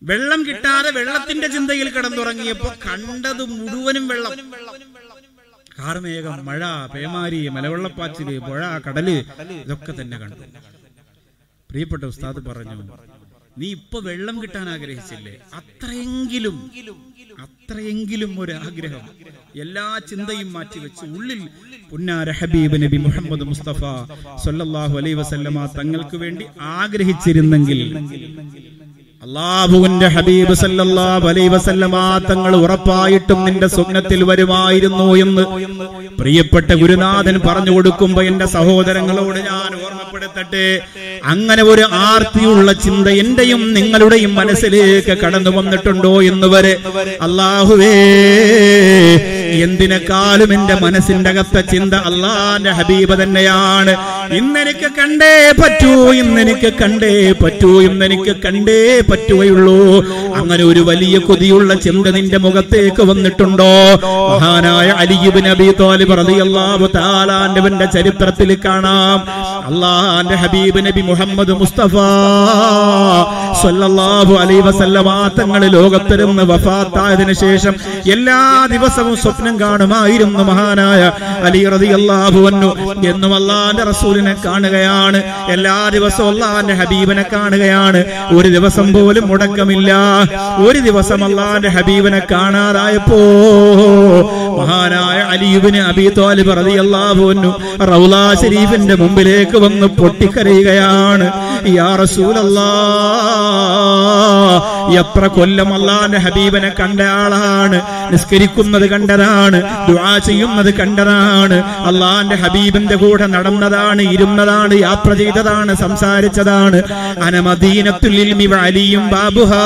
വെള്ളം കിട്ടാതെ വെള്ളത്തിന്റെ ചിന്തയിൽ കിടന്നുറങ്ങിയപ്പോ കണ്ടത് മുഴുവനും വെള്ളം. കാർമേഘം മഴ പേമാരി മലവെള്ളപ്പാച്ചിൽ പുഴ കടൽ ഇതൊക്കെ തന്നെ കണ്ടു. പ്രിയപ്പെട്ട ഉസ്താദ് പറഞ്ഞു നീ ഇപ്പൊ വെള്ളം കിട്ടാൻ ആഗ്രഹിച്ചില്ലേ? അത്രയെങ്കിലും അത്രയെങ്കിലും ഒരു ആഗ്രഹം. എല്ലാ ചിന്തയും മാറ്റിവെച്ച് ഉള്ളിൽ പുന്നാര ഹബീബ് നബി മുഹമ്മദ് മുസ്തഫ സല്ലല്ലാഹു അലൈ വസല്ലമ തങ്ങൾക്ക് വേണ്ടി ആഗ്രഹിച്ചിരുന്നെങ്കിൽ അള്ളാഹുവിന്റെ ഹബീബ് തങ്ങൾ ഉറപ്പായിട്ടും നിന്റെ സ്വപ്നത്തിൽ വരുമായിരുന്നു എന്ന് പ്രിയപ്പെട്ട ഗുരുനാഥൻ പറഞ്ഞു കൊടുക്കുമ്പോ എന്റെ സഹോദരങ്ങളോട് ഞാൻ ഓർമ്മപ്പെടുത്തട്ടെ. അങ്ങനെ ഒരു ആർത്തിയുള്ള ചിന്ത എന്റെയും നിങ്ങളുടെയും മനസ്സിലേക്ക് കടന്നു വന്നിട്ടുണ്ടോ എന്ന് വരെ. അള്ളാഹുവേ എന്തിനേക്കാളും എന്റെ മനസ്സിന്റെ അകത്ത ചിന്ത അള്ളാന്റെ ഹബീബ് തന്നെയാണ്. ഇന്നെനിക്ക് കണ്ടേ പറ്റൂ ഇന്നെനിക്ക് കണ്ടേ പറ്റൂ ഇന്നെനിക്ക് കണ്ടേ പറ്റുകയുള്ളൂ. അങ്ങനെ ഒരു വലിയ കൊതിയുള്ള ചിന്ത നിന്റെ മുഖത്തേക്ക് വന്നിട്ടുണ്ടോ? മഹാനായ അലിബിൻ നബി തോലിബ് റളിയല്ലാഹു തആലാന്റെ ചരിത്രത്തിൽ കാണാം. അള്ളാന്റെ ഹബീബ് നബി മുഹമ്മദ് മുസ്തഫ സല്ലല്ലാഹു അലൈഹി വസല്ലമ തങ്ങൾ ലോകത്തിരുന്ന് വഫാത്തായതിനു ശേഷം എല്ലാ ദിവസവും സ്വപ്നം കാണുമായിരുന്നു മഹാനായ അലി റതി അള്ളാഹു വന്നു എന്നും അള്ളാന്റെ റസൂലിനെ കാണുകയാണ്. എല്ലാ ദിവസവും അള്ളാന്റെ ഹബീബിനെ കാണുകയാണ്. ഒരു ദിവസം പോലും മുടക്കമില്ല. ഒരു ദിവസം അള്ളാന്റെ ഹബീബിനെ കാണാതായപ്പോ മഹാനായ അലിയുബിന് അബി തോലിബ് റൗല റൗലാ ശരീഫിന്റെ മുമ്പിലേക്ക് വന്ന് പൊട്ടിക്കരയുകയാണ്. യാ റസൂലല്ലാ എത്ര കൊല്ലം അള്ളാന്റെ ഹബീബനെ കണ്ട ആളാണ്. നിസ്കരിക്കുന്നത് കണ്ടതാണ്. ദുആ ചെയ്യുന്നത് കണ്ടതാണ്. അള്ളാന്റെ ഹബീബിന്റെ കൂടെ നടന്നതാണ് ഇരുന്നതാണ് യാത്ര ചെയ്തതാണ് സംസാരിച്ചതാണ്. ഇൽമി അലിയും ബാബുഹാ.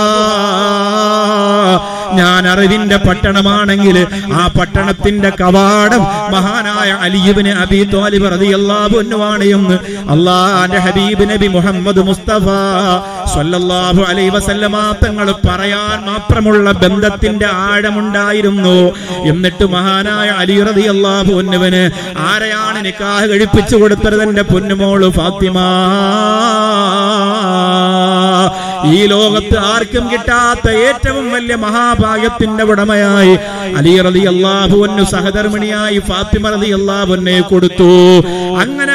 ഞാൻ അറിവിന്റെ പട്ടണമാണെങ്കിൽ ആ പട്ടണത്തിന്റെ കവാടം മഹാനായ അലിയുബിന് അബി തോലിബ് റളിയല്ലാഹു അൻഹുവാണ് എന്ന് അള്ളാന്റെ ഹബീബ് നബി മുഹമ്മദ് മുസ്തഫ സ്വല്ലല്ലാഹു അലൈഹി വസല്ലമ തങ്ങൾ പറയാൻ മാത്രമുള്ള ബന്ധത്തിന്റെ ആഴമുണ്ടായിരുന്നു. എന്നിട്ട് മഹാനായ അലി റളിയല്ലാഹു അൻഹുവിന് ആരെയാണ് നിക്കാഹ് കഴിപ്പിച്ചു കൊടുത്തത്? എന്റെ പൊന്നുമോൾ ഫാത്തിമ ഈ ലോകത്ത് ആർക്കും കിട്ടാത്ത ഏറ്റവും വലിയ മഹാഭാഗ്യത്തിന്റെ ഉടമയായി അലി റലി അള്ളാഹുവിന് സഹധർമ്മിണിയായി ഫാത്തിമ റലി അള്ളാഹുവിനെ കൊടുത്തു. അങ്ങനെ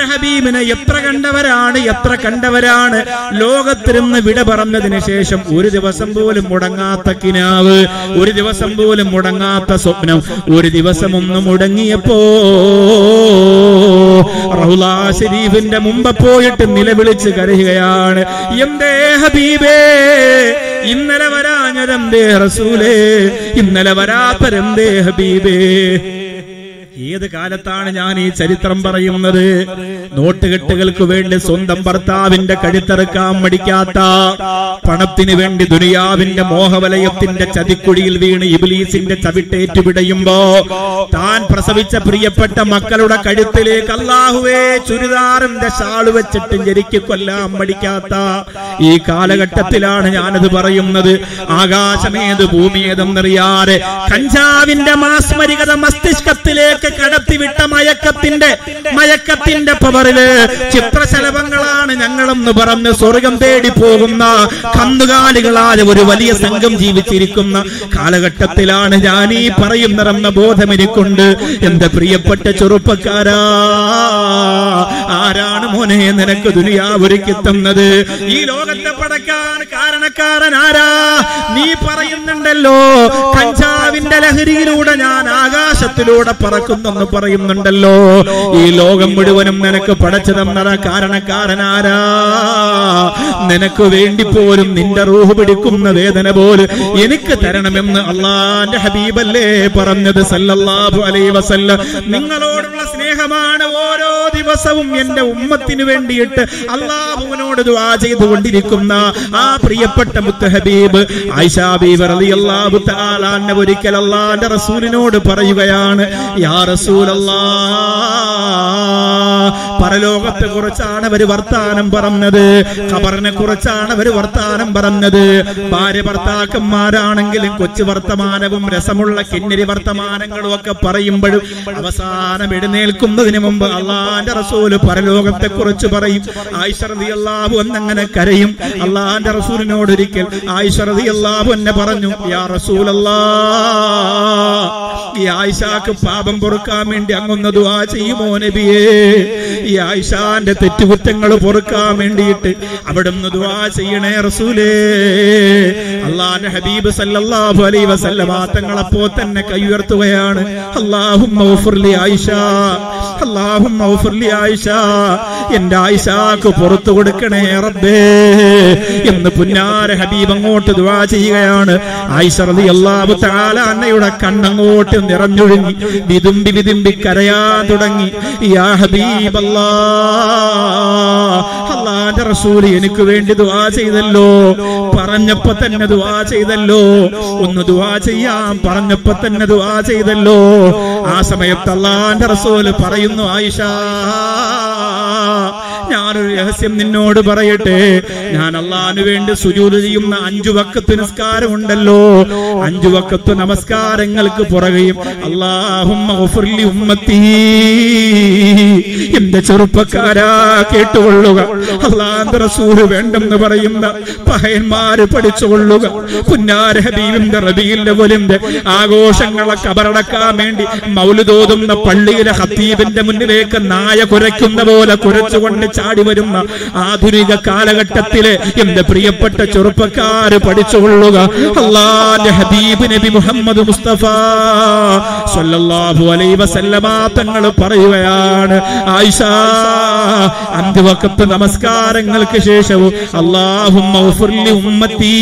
പൊന്നാര ഹബീബിനെ എത്ര കണ്ടവരാണ് എത്ര കണ്ടവരാണ്? ലോകത്തിരുന്ന് വിട പറഞ്ഞതിന് ശേഷം ഒരു ദിവസം പോലും മുടങ്ങാത്ത കിനാവ് ഒരു ദിവസം പോലും മുടങ്ങാത്ത സ്വപ്നം ഒരു ദിവസം ഒന്ന് മുടങ്ങിയപ്പോ റഹുലാ ഷരീഫിന്റെ മുമ്പ് പോയിട്ട് നിലവിളിച്ച് കരയുകയാണ്. എന്തേ ഹബീബേ ഇന്നലെ വരാഞ്ഞതെന്തേ റസൂലേ ഇന്നലെ വരാത്തരെന്തേ ഹബീബേ? ഏത് കാലത്താണ് ഞാൻ ഈ ചരിത്രം പറയുന്നത്? നോട്ടുകെട്ടുകൾക്ക് വേണ്ടി സ്വന്തം ഭർത്താവിന്റെ കഴുത്തറുക്കാൻ മടിക്കാത്ത പണത്തിന് വേണ്ടി ദുനിയാവിന്റെ മോഹവലയത്തിന്റെ ചതിക്കുഴിയിൽ വീണ് ഇബിലീസിന്റെ ചവിട്ടേറ്റു പിടയുമ്പോ താൻ പ്രസവിച്ച പ്രിയപ്പെട്ട മക്കളുടെ കഴുത്തിലേക്ക് അല്ലാഹുവേ ചുരിദാറിന്റെ ഷാൾ വെച്ചിട്ട് ജരിക്ക് മടിക്കാത്ത ഈ കാലഘട്ടത്തിലാണ് ഞാനത് പറയുന്നത്. ആകാശമേത് ഭൂമിയേതെന്നറിയാതെ കഞ്ചാവിന്റെ മാസ്മരികത മസ്തിഷ്കത്തിലേക്ക് കടത്തിവിട്ട മയക്കത്തിന്റെ മയക്കത്തിന്റെ പവറിൽ ചിത്രശലഭങ്ങളാണ് ഞങ്ങളെന്ന് പറഞ്ഞ് സ്വർഗം തേടി പോകുന്ന കന്നുകാലികളായ ഒരു വലിയ സംഘം ജീവിച്ചിരിക്കുന്ന കാലഘട്ടത്തിലാണ് ഞാൻ ഈ പറയുന്നതെന്ന ബോധം എനിക്കുണ്ട് എന്റെ പ്രിയപ്പെട്ട ചെറുപ്പക്കാരാ ആരാണ് മോനെ നിനക്ക് ദുനിയാവൊരുക്കി തന്നത്? ഈ ലോകത്തെ പടക്കാൻ കാരണക്കാരൻ ആരാ? നീ പറയുന്നുണ്ടല്ലോ കഞ്ചാവിന്റെ ലഹരിയിലൂടെ ഞാൻ ആകാശത്തിലൂടെ പറക്കുന്നെന്ന് പറയുന്നുണ്ടല്ലോ. ഈ ലോകം മുഴുവനും നിനക്ക് പടച്ചു തന്നത കാരണക്കാരനാരാ? നിനക്ക് വേണ്ടി പോലും നിന്റെ റൂഹ് പിടിക്കുന്ന വേദന പോലും എനിക്ക് തരണമെന്ന് അള്ളാന്റെ ഹബീബല്ലേ പറഞ്ഞത് സല്ലല്ലാഹു നിങ്ങളോടുള്ള സ്നേഹമാണ് ഓരോ ദിവസവും എന്റെ ഉമ്മത്തിന് വേണ്ടിയിട്ട് അള്ളാഹുവിനോട് ദുആ ചെയ്തുകൊണ്ടിരിക്കുന്ന ആ പ്രിയപ്പെട്ട മുത്ത് ഹബീബ് ആയിഷാ ബീബി റളിയല്ലാഹു തആല ഒരിക്കൽ അള്ളാന്റെ റസൂലിനോട് പറയുകയാണ് യാ പരലോകത്തെ കുറിച്ചാണ് അവർ വർത്താനം പറഞ്ഞത്. ഖബറിനെ കുറിച്ചാണ് അവർ വർത്താനം പറഞ്ഞത്. ഭാര്യ ഭർത്താക്കന്മാരാണെങ്കിലും കൊച്ചു വർത്തമാനവും രസമുള്ള കിന്നരി വർത്തമാനങ്ങളും ഒക്കെ പറയുമ്പോഴും അവസാനം എഴുന്നേൽക്കുന്നതിന് മുമ്പ് അള്ളാന്റെ റസൂൽ പരലോകത്തെ കുറിച്ച് പറയും. ആയിഷറതി അള്ളാഹു എന്നങ്ങനെ കരയും. അള്ളാന്റെ റസൂലിനോടൊരിക്കൽ ആയിഷറതി അള്ളാഹു എന്നെ പറഞ്ഞു യാ റസൂലല്ലാ ഈ ആയിഷാക്ക് പാപം പൊറുക്കാൻ വേണ്ടി അങ്ങൊന്ന് ദുആ ചെയ്യുമോ നബിയേ? ഈ ആയിഷാന്റെ തെറ്റുകുറ്റങ്ങൾ പൊറുക്കാൻ വേണ്ടിയിട്ട് അവിടുന്ന് ദുആ ചെയ്യണേ റസൂലേ. അള്ളാന്റെ ഹബീബ് സല്ലല്ലാഹു അലൈഹി വസല്ലമ തങ്ങളപ്പോ തന്നെ കൈ ഉയർത്തുകയാണ്. അല്ലാഹുമ്മ ഗഫിർലി ആയിഷ. അല്ലാഹുമ്മ ഗഫിർലി ആയിഷ. എന്റെ ആയിഷാക്ക് പുറത്തു കൊടുക്കണേ റബ്ബേ. എന്ന് പുന്നാര ഹബീബ് അങ്ങോട്ട് ദുആ ചെയ്യുകയാണ്. ആയിഷ റളിയല്ലാഹു തആല അന്നയുടെ കണ്ണങ്ങോട്ട് നിറഞ്ഞൊഴുങ്ങി വിതുമ്പി വിതുമ്പി കരയാ തുടങ്ങി. യാ റസൂൽ എനിക്ക് വേണ്ടി ദുആ ചെയ്തല്ലോ. പറഞ്ഞപ്പോ തന്നെ ദുആ ചെയ്തല്ലോ. ഒന്ന് ദുആ ചെയ്യാം പറഞ്ഞപ്പോ തന്നെ ദുആ ചെയ്തല്ലോ. ആ സമയത്ത് അള്ളാന്റെ റസൂൽ പറയുന്നു ആയിഷ ഞാനൊരു രഹസ്യം നിന്നോട് പറയട്ടെ. ഞാൻ അള്ളാഹിനു വേണ്ടി സുജൂത് ചെയ്യുന്ന അഞ്ചു വക്കത്ത് നിസ്കാരം ഉണ്ടല്ലോ അഞ്ചു വക്കത്ത് നമസ്കാരങ്ങൾക്ക് പുറകെയും അള്ളാഹുമ്മത്തി എന്റെ ചെറുപ്പക്കാരാ കേട്ടുകൊള്ളുക. അള്ളാന്റെ റസൂൽ വേണ്ടെന്ന് പറയുന്ന പഹയന്മാര് പഠിച്ചുകൊള്ളുക. പുന്നാര ഹബീബിന്റെ റബീലിന്റെ പോലിന്റെ ആഘോഷങ്ങളെ കബറടക്കാൻ വേണ്ടി മൗലുതോതുന്ന പള്ളിയിലെ ഹത്തീബിന്റെ മുന്നിലേക്ക് നായ കുരയ്ക്കുന്ന പോലെ കുരച്ചുകൊണ്ട് ചാടി വരുന്ന ആധുനിക കാലഘട്ടത്തിലെ എന്റെ പ്രിയപ്പെട്ട ചെറുപ്പക്കാര് പഠിച്ചുകൊള്ളുക. അള്ളാന്റെ ഹബീബ് നബി മുഹമ്മദ് മുസ്തഫ സല്ലല്ലാഹു അലൈഹി വസല്ലമ തങ്ങൾ പറയുകയാണ് ആയിഷ അഞ്ച് നമസ്കാരങ്ങൾക്ക് ശേഷവും അള്ളാഹുമ്മ ഉമ്മത്തി.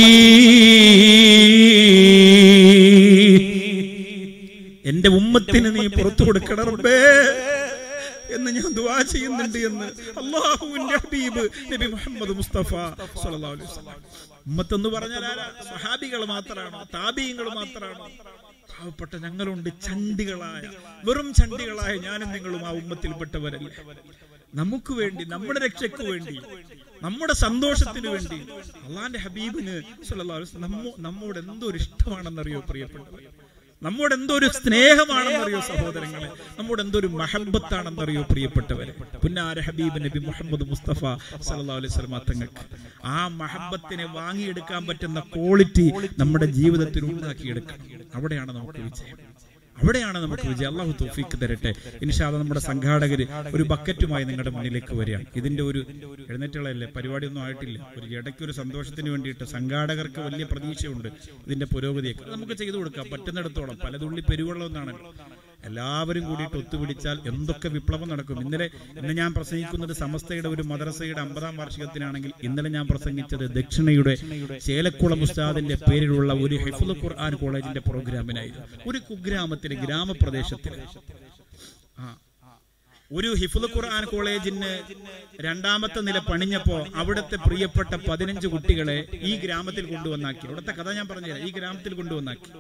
എന്റെ ഉമ്മത്തിന് നീ പുറത്തു കൊടുക്കണം റബ്ബേ. എന്ന് ഞാൻ ദുവാ ചെയ്യുന്നുണ്ട് എന്ന് അള്ളാഹുവിന്റെ ഹബീബ് നബി മുഹമ്മദ് മുസ്തഫ സല്ലല്ലാഹു അലൈഹി വസല്ലം. ഉമ്മത്ത് എന്ന് പറഞ്ഞാൽ സഹാബികൾ മാത്രമാണോ താബീങ്ങൾ മാത്രമാണോ പാവപ്പെട്ട ഞങ്ങളുണ്ട് ചണ്ടികളായ വെറും ചണ്ടികളായ ഞാനും നിങ്ങളും ആ ഉമ്മത്തിൽപ്പെട്ടവരല്ലേ? നമുക്ക് വേണ്ടി നമ്മുടെ രക്ഷയ്ക്ക് വേണ്ടി നമ്മുടെ സന്തോഷത്തിന് വേണ്ടി അള്ളാന്റെ ഹബീബിന് നമ്മോട് എന്തോ ഒരു ഇഷ്ടമാണെന്നറിയോ പ്രിയപ്പെട്ടവർ നമ്മോട് എന്തൊരു ഒരു സ്നേഹമാണെന്നറിയോ സഹോദരങ്ങളെ? നമ്മോട് എന്തൊരു മഹബത്താണെന്നറിയോ പ്രിയപ്പെട്ടവരെ? പുന്നാര ഹബീബ് നബി മുഹമ്മദ് മുസ്തഫ സല്ലല്ലാഹു അലൈഹി വസല്ലം തങ്ങൾക്ക് ആ മഹബത്തിനെ വാങ്ങിയെടുക്കാൻ പറ്റുന്ന ക്വാളിറ്റി നമ്മുടെ ജീവിതത്തിൽ ഉണ്ടാക്കിയെടുക്കണം. അവിടെയാണ് നമുക്ക് വിജയം. അവിടെയാണ് നമുക്ക് വിജയം. അള്ളാഹു തോഫിക്ക് തരട്ടെ. ഇൻഷാദ നമ്മുടെ സംഘാടകര് ഒരു ബക്കറ്റുമായി നിങ്ങളുടെ മുന്നിലേക്ക് വരികയാണ്. ഇതിന്റെ ഒരു എഴുന്നേറ്റുകളല്ലേ? പരിപാടിയൊന്നും ആയിട്ടില്ല. ഒരു ഇടയ്ക്ക് ഒരു സന്തോഷത്തിന് വേണ്ടിയിട്ട് സംഘാടകർക്ക് വലിയ പ്രതീക്ഷയുണ്ട് ഇതിന്റെ പുരോഗതിയൊക്കെ. നമുക്ക് ചെയ്തു കൊടുക്കാം. പറ്റുന്നിടത്തോളം. പലതുള്ളി പെരുവെള്ളം എന്നാണല്ലോ എല്ലാവരും കൂടിയിട്ട് ഒത്തുപിടിച്ചാൽ എന്തൊക്കെ വിപ്ലവം നടക്കും. ഇന്നലെ ഇന്ന് ഞാൻ പ്രസംഗിക്കുന്നത് സമസ്തയുടെ ഒരു മദ്രസയുടെ അമ്പതാം വാർഷികത്തിനാണെങ്കിൽ ഇന്നലെ ഞാൻ പ്രസംഗിച്ചത് ദക്ഷിണയുടെ ചേലക്കുളം ഉസ്താദിന്റെ പേരിലുള്ള ഒരു ഹിഫുൽ ഖുർആൻ കോളേജിന്റെ പ്രോഗ്രാമിനായിരുന്നു. ഒരു കുഗ്രാമത്തിലെ ഗ്രാമപ്രദേശത്തിൽ ആ. ഒരു ഹിഫുൽ ഖുർആൻ കോളേജിന് രണ്ടാമത്തെ നില പണിഞ്ഞപ്പോ അവിടുത്തെ പ്രിയപ്പെട്ട പതിനഞ്ച് കുട്ടികളെ ഈ ഗ്രാമത്തിൽ കൊണ്ടുവന്നാക്കി. അവിടുത്തെ കഥ ഞാൻ പറഞ്ഞുതരാം. ഈ ഗ്രാമത്തിൽ കൊണ്ടുവന്നാക്കി.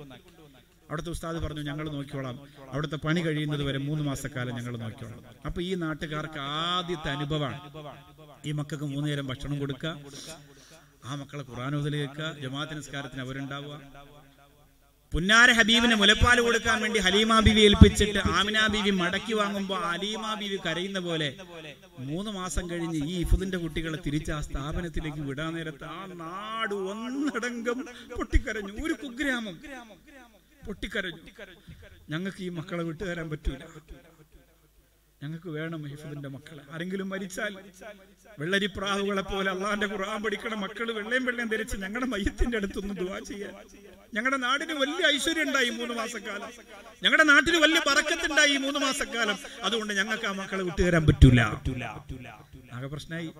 അവിടുത്തെ ഉസ്താദ് പറഞ്ഞു ഞങ്ങൾ നോക്കിക്കോളാം. അവിടുത്തെ പണി കഴിയുന്നത് വരെ മൂന്ന് മാസക്കാലം ഞങ്ങൾ നോക്കിക്കോളാം. അപ്പൊ ഈ നാട്ടുകാർക്ക് ആദ്യത്തെ അനുഭവമാണ് ഈ മക്കൾക്ക് മൂന്ന് നേരം ഭക്ഷണം കൊടുക്കുക ആ മക്കളെ ഖുറാൻ കേൾക്കുക ജമാഅത്ത് നിസ്കാരത്തിന് അവരുണ്ടാവുക. പുന്നാര ഹബീബിന് മുലപ്പാൽ കൊടുക്കാൻ വേണ്ടി ഹലീമാ ബീവി ഏൽപ്പിച്ചിട്ട് ആമിന ബീവി മടക്കി വാങ്ങുമ്പോൾ ഹലീമ ബീവി കരയുന്ന പോലെ മൂന്ന് മാസം കഴിഞ്ഞ് ഈ ഇഫുദിന്റെ കുട്ടികളെ തിരിച്ച് ആ സ്ഥാപനത്തിലേക്ക് വിടാൻ നേരത്ത് ആ നാട് ഒന്നടങ്കം പൊട്ടിക്കരഞ്ഞു. ഒരു കുഗ്രാമം. പൊട്ടിക്കരഞ്ഞു. ഞങ്ങൾക്ക് ഈ മക്കളെ വിട്ടുതരാൻ പറ്റൂല. ഞങ്ങൾക്ക് വേണം ഹിഫദിന്റെ മക്കളെ. ആരെങ്കിലും മരിച്ചാൽ വെള്ളരി പ്രാവുകളെ പോലെ അള്ളാന്റെ ഖുർആൻ പഠിക്കണ മക്കൾ വെള്ളയും വെള്ളയും ധരിച്ച് ഞങ്ങളുടെ മയ്യത്തിന്റെ അടുത്തൊന്ന് ദുവാ ചെയ്യാൻ. ഞങ്ങളുടെ നാടിന് വലിയ ഐശ്വര്യം ഉണ്ടായി മൂന്ന് മാസക്കാലം. ഞങ്ങളുടെ നാട്ടിന് വലിയ പറക്കത്തുണ്ടായി ഈ മൂന്ന് മാസക്കാലം. അതുകൊണ്ട് ഞങ്ങൾക്ക് ആ മക്കളെ വിട്ടുതരാൻ പറ്റൂല. ആകെ പ്രശ്നമായി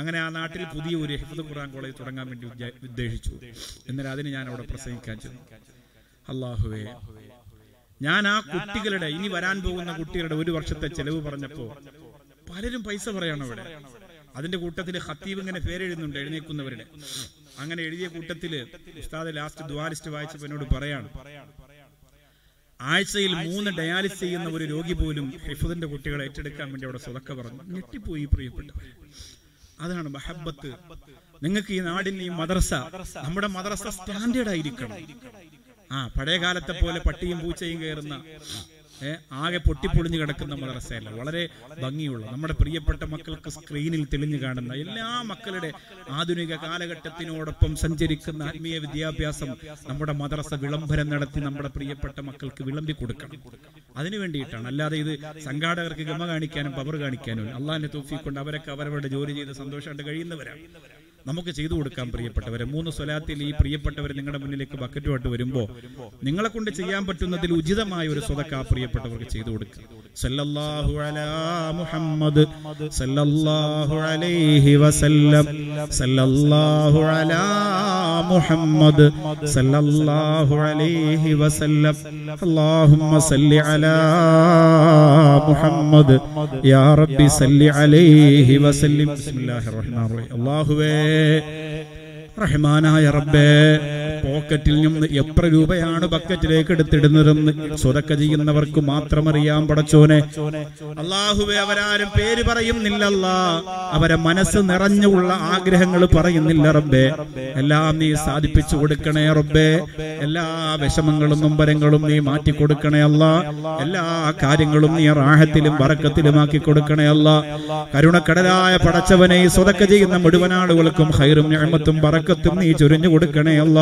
അങ്ങനെ ആ നാട്ടിൽ പുതിയ ഒരു ഹിഫദ് ഖുർആൻ കോളേജ് തുടങ്ങാൻ വേണ്ടി ഉദ്ദേശിച്ചു. എന്നാൽ അതിന് ഞാൻ അവിടെ പ്രസംഗിക്കാൻ ചെന്നു. അള്ളാഹുവേ ഞാൻ ആ കുട്ടികളുടെ ഇനി വരാൻ പോകുന്ന കുട്ടികളുടെ ഒരു വർഷത്തെ ചെലവ് പറഞ്ഞപ്പോ പലരും പൈസ പറയാണ് അവിടെ. അതിന്റെ കൂട്ടത്തിൽ ഹത്തീബ് ഇങ്ങനെ പേരെഴുതുന്നുണ്ട് എഴുന്നേക്കുന്നവരുടെ അങ്ങനെ എഴുതിയ കൂട്ടത്തിൽ ഉസ്താദ് ലാസ്റ്റ് ദ്വാലിസ്റ്റ് വായിച്ചപ്പോ എന്നോട് പറയാണ് ആഴ്ചയിൽ മൂന്ന് ഡയാലിസ് ചെയ്യുന്ന ഒരു രോഗി പോലും ഹിഫുദിന്റെ കുട്ടികളെ ഏറ്റെടുക്കാൻ വേണ്ടി അവിടെ സ്വതക്ക പറഞ്ഞു. ഞെട്ടിപ്പോയി പ്രിയപ്പെട്ടവർ അതാണ് മഹബത്ത്. നിങ്ങൾക്ക് ഈ നാടിന് ഈ മദ്രസ നമ്മുടെ മദ്രസ സ്റ്റാൻഡേർഡ് ആയിരിക്കണം. ആ പഴയ കാലത്തെ പോലെ പട്ടിയും പൂച്ചയും കയറുന്ന ആകെ പൊട്ടിപ്പൊളിഞ്ഞു കിടക്കുന്ന മദ്രസയല്ല. വളരെ ഭംഗിയുള്ള നമ്മുടെ പ്രിയപ്പെട്ട മക്കൾക്ക് സ്ക്രീനിൽ തെളിഞ്ഞു കാണുന്ന എല്ലാ മക്കളുടെ ആധുനിക കാലഘട്ടത്തിനോടൊപ്പം സഞ്ചരിക്കുന്ന ആത്മീയ വിദ്യാഭ്യാസം നമ്മുടെ മദ്രസ വിളംബരം നടത്തി നമ്മുടെ പ്രിയപ്പെട്ട മക്കൾക്ക് വിളമ്പി കൊടുക്കണം. അതിനു വേണ്ടിയിട്ടാണ്. അല്ലാതെ ഇത് സംഘാടകർക്ക് ഗമ കാണിക്കാനും പവർ കാണിക്കാനും അള്ളാഹിനെ തൂഫിക്കൊണ്ട് അവരൊക്കെ അവരവരുടെ ജോലി ചെയ്ത് സന്തോഷമായിട്ട് കഴിയുന്നവരാണ് നമുക്ക് ചെയ്തു കൊടുക്കാൻ പ്രിയപ്പെട്ടവരെ. മൂന്ന് സ്വലാത്തിൽ ഈ പ്രിയപ്പെട്ടവർ നിങ്ങളുടെ മുന്നിലേക്ക് ബക്കറ്റുമായിട്ട് വരുമ്പോൾ നിങ്ങളെ കൊണ്ട് ചെയ്യാൻ പറ്റുന്നതിൽ ഉചിതമായ ഒരു സ്വതക്ക ആ പ്രിയപ്പെട്ടവർക്ക് ചെയ്തു കൊടുക്കുക. സല്ലല്ലാഹു അലാ മുഹമ്മദ് സല്ലല്ലാഹു അലൈഹി വസല്ലം സല്ലല്ലാഹു അലാ മുഹമ്മദ് സല്ലല്ലാഹു അലൈഹി വസല്ലം അല്ലാഹുമ്മ സല്ലി അലാ മുഹമ്മദ് യാ റബ്ബി സല്ലി അലൈഹി വസല്ലം. അല്ലാഹുവേ റഹ്മാനായ റബ്ബേ പോക്കറ്റിൽ നിന്ന് എത്ര രൂപയാണ് ബക്കറ്റിലേക്ക് എടുത്തിടുന്നതെന്ന് സ്വതക്ക ചെയ്യുന്നവർക്ക് മാത്രം അറിയാം പടച്ചോനെ. അള്ളാഹുവെ അവരാരും പേര് പറയുന്നില്ലല്ല. അവരെ മനസ്സ് നിറഞ്ഞുള്ള ആഗ്രഹങ്ങൾ പറയുന്നില്ല റബ്ബേ. എല്ലാം നീ സാധിപ്പിച്ചു കൊടുക്കണേ റബ്ബേ. എല്ലാ വിഷമങ്ങളും നൊമ്പരങ്ങളും നീ മാറ്റി കൊടുക്കണേ അല്ല. എല്ലാ കാര്യങ്ങളും നീ റാഹത്തിലും വറക്കത്തിലുമാക്കി കൊടുക്കണേ അല്ല. കരുണക്കടലായ പടച്ചവനെ സ്വതക്ക ചെയ്യുന്ന മുഴുവൻ ആളുകൾക്കും ഹൈറും ഞാമത്തും വറക്കത്തും നീ ചൊരിഞ്ഞു കൊടുക്കണേ അല്ല.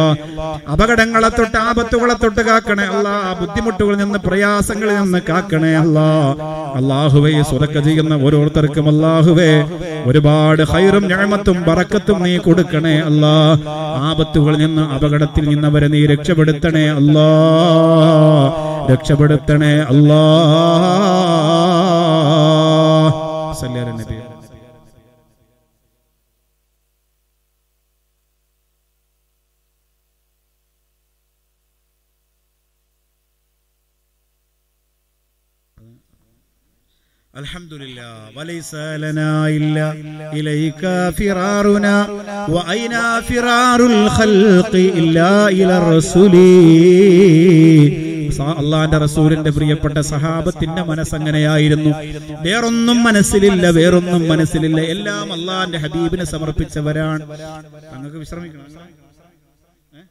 അപകടങ്ങളെ തൊട്ട് ആപത്തുകളെ തൊട്ട് കാക്കണേ അല്ല ബുദ്ധിമുട്ടുകളിൽ നിന്ന് പ്രയാസങ്ങളിൽ നിന്ന് കാക്കണേ അല്ല അള്ളാഹുവേ സുരക്ക ചെയ്യുന്ന ഓരോരുത്തർക്കും അള്ളാഹുവേ. ഒരുപാട് ഹൈറും ഞാമത്തും പറക്കത്തും നീ കൊടുക്കണേ അല്ല ആപത്തുകളിൽ നിന്ന് അപകടത്തിൽ നിന്നവരെ നീ രക്ഷപ്പെടുത്തണേ അല്ലാ രക്ഷപ്പെടുത്തണേ അല്ലാ സല്ലല്ലാഹു അലൈഹി നബി الحمد لله وليس لنا إلا إليك فرارنا وأين فرار الخلق إلا إلى الرسول സ- അള്ളാന്റെ റസൂലിന്റെ പ്രിയപ്പെട്ട സഹാബത്തിന്റെ മനസ്സങ്ങനെയായിരുന്നു വേറൊന്നും മനസ്സിലില്ല വേറൊന്നും മനസ്സിലില്ല എല്ലാം അള്ളാന്റെ ഹബീബിനെ സമർപ്പിച്ചവരാണ് തങ്ങൾക്ക് വിശ്രമിക്കണം ഏ?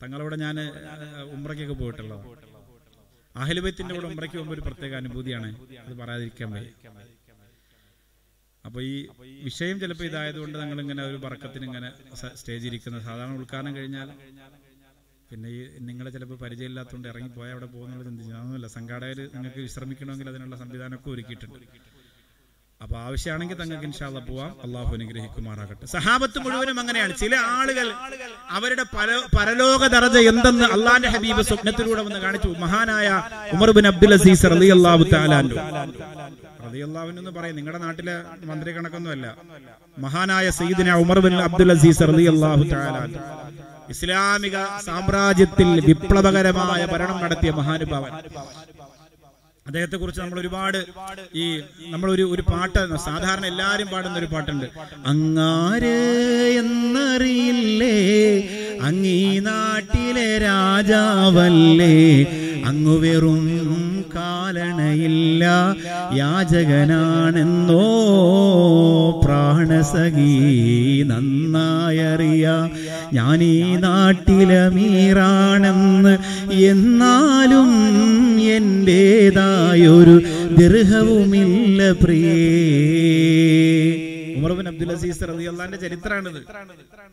തങ്ങളോട് ഞാൻ ഉമ്രയ്ക്കൊക്കെ പോയിട്ടുള്ളതാണ് അഹലുബൈത്തിന്റെ കൂടെ ഉമ്രയ്ക്ക് പോകുമ്പോൾ ഒരു പ്രത്യേക അനുഭൂതിയാണ് അത് പറയാതിരിക്കാൻ വയ്യ. അപ്പൊ ഈ വിഷയം ചിലപ്പോൾ ഇതായതുകൊണ്ട് ഞങ്ങൾ ഇങ്ങനെ ഒരു പറക്കത്തിന് ഇങ്ങനെ സ്റ്റേജ് ഇരിക്കുന്നത് സാധാരണ ഉദ്ഘാടനം കഴിഞ്ഞാൽ പിന്നെ ഈ നിങ്ങളെ ചിലപ്പോൾ പരിചയമില്ലാത്തതുകൊണ്ട് ഇറങ്ങിപ്പോയാൽ അവിടെ പോകുന്നുള്ള ചിന്തിച്ചു അതൊന്നുമില്ല. സംഘാടകർ നിങ്ങൾക്ക് വിശ്രമിക്കണമെങ്കിൽ അതിനുള്ള സംവിധാനമൊക്കെ ഒരുക്കിയിട്ടുണ്ട്. അപ്പൊ ആവശ്യമാണെങ്കിൽ തങ്ങൾക്ക് ഇൻഷാല്ല പോവാം. അള്ളാഹു അനുഗ്രഹിക്കുമാറാകട്ടെ. സഹാബത്ത് മുഴുവനും അങ്ങനെയാണ്. ചില ആളുകൾ അവരുടെ പരലോക ദറജ എന്തെന്ന് അള്ളാന്റെ ഹബീബ് സ്വപ്നത്തിലൂടെ വന്ന് കാണിച്ചു. മഹാനായ ഉമർ ബിൻ അബ്ദുൽ അസീസ് റലി അള്ളാഹു താലാൻഡു റലി പറയും. നിങ്ങളുടെ നാട്ടിലെ മന്ത്രി കണക്കൊന്നുമല്ല. മഹാനായ സയ്യിദിന ഉമർ ബിൻ അബ്ദുൽ അസീസ് റലി അള്ളാഹു താലാൻഡു ഇസ്ലാമിക സാമ്രാജ്യത്തിൽ വിപ്ലവകരമായ ഭരണം നടത്തിയ മഹാനുഭാവൻ. അദ്ദേഹത്തെ കുറിച്ച് നമ്മൾ ഒരുപാട് ഈ നമ്മൾ ഒരു ഒരു പാട്ട് സാധാരണ എല്ലാരും പാടുന്ന ഒരു പാട്ടുണ്ട്. അങ്ങാര് എന്നറിയില്ലേ? അങ്ങീ നാട്ടിലെ രാജാവല്ലേ? അങ്ങു വെറും കാലണയില്ല. യാചകനാണെന്നോ പ്രാണസഖി നന്നായറിയ. ഞാനീ നാട്ടിലെ മീറാണെന്ന് എന്നാലും എന്റെതാ ഒരു ദീർഘവുമില്ല പ്രിയേ. ഉമർബിൻ അബ്ദുൽ അസീസ് റളിയല്ലാഹുവിന്റെ ചരിത്രമാണിത്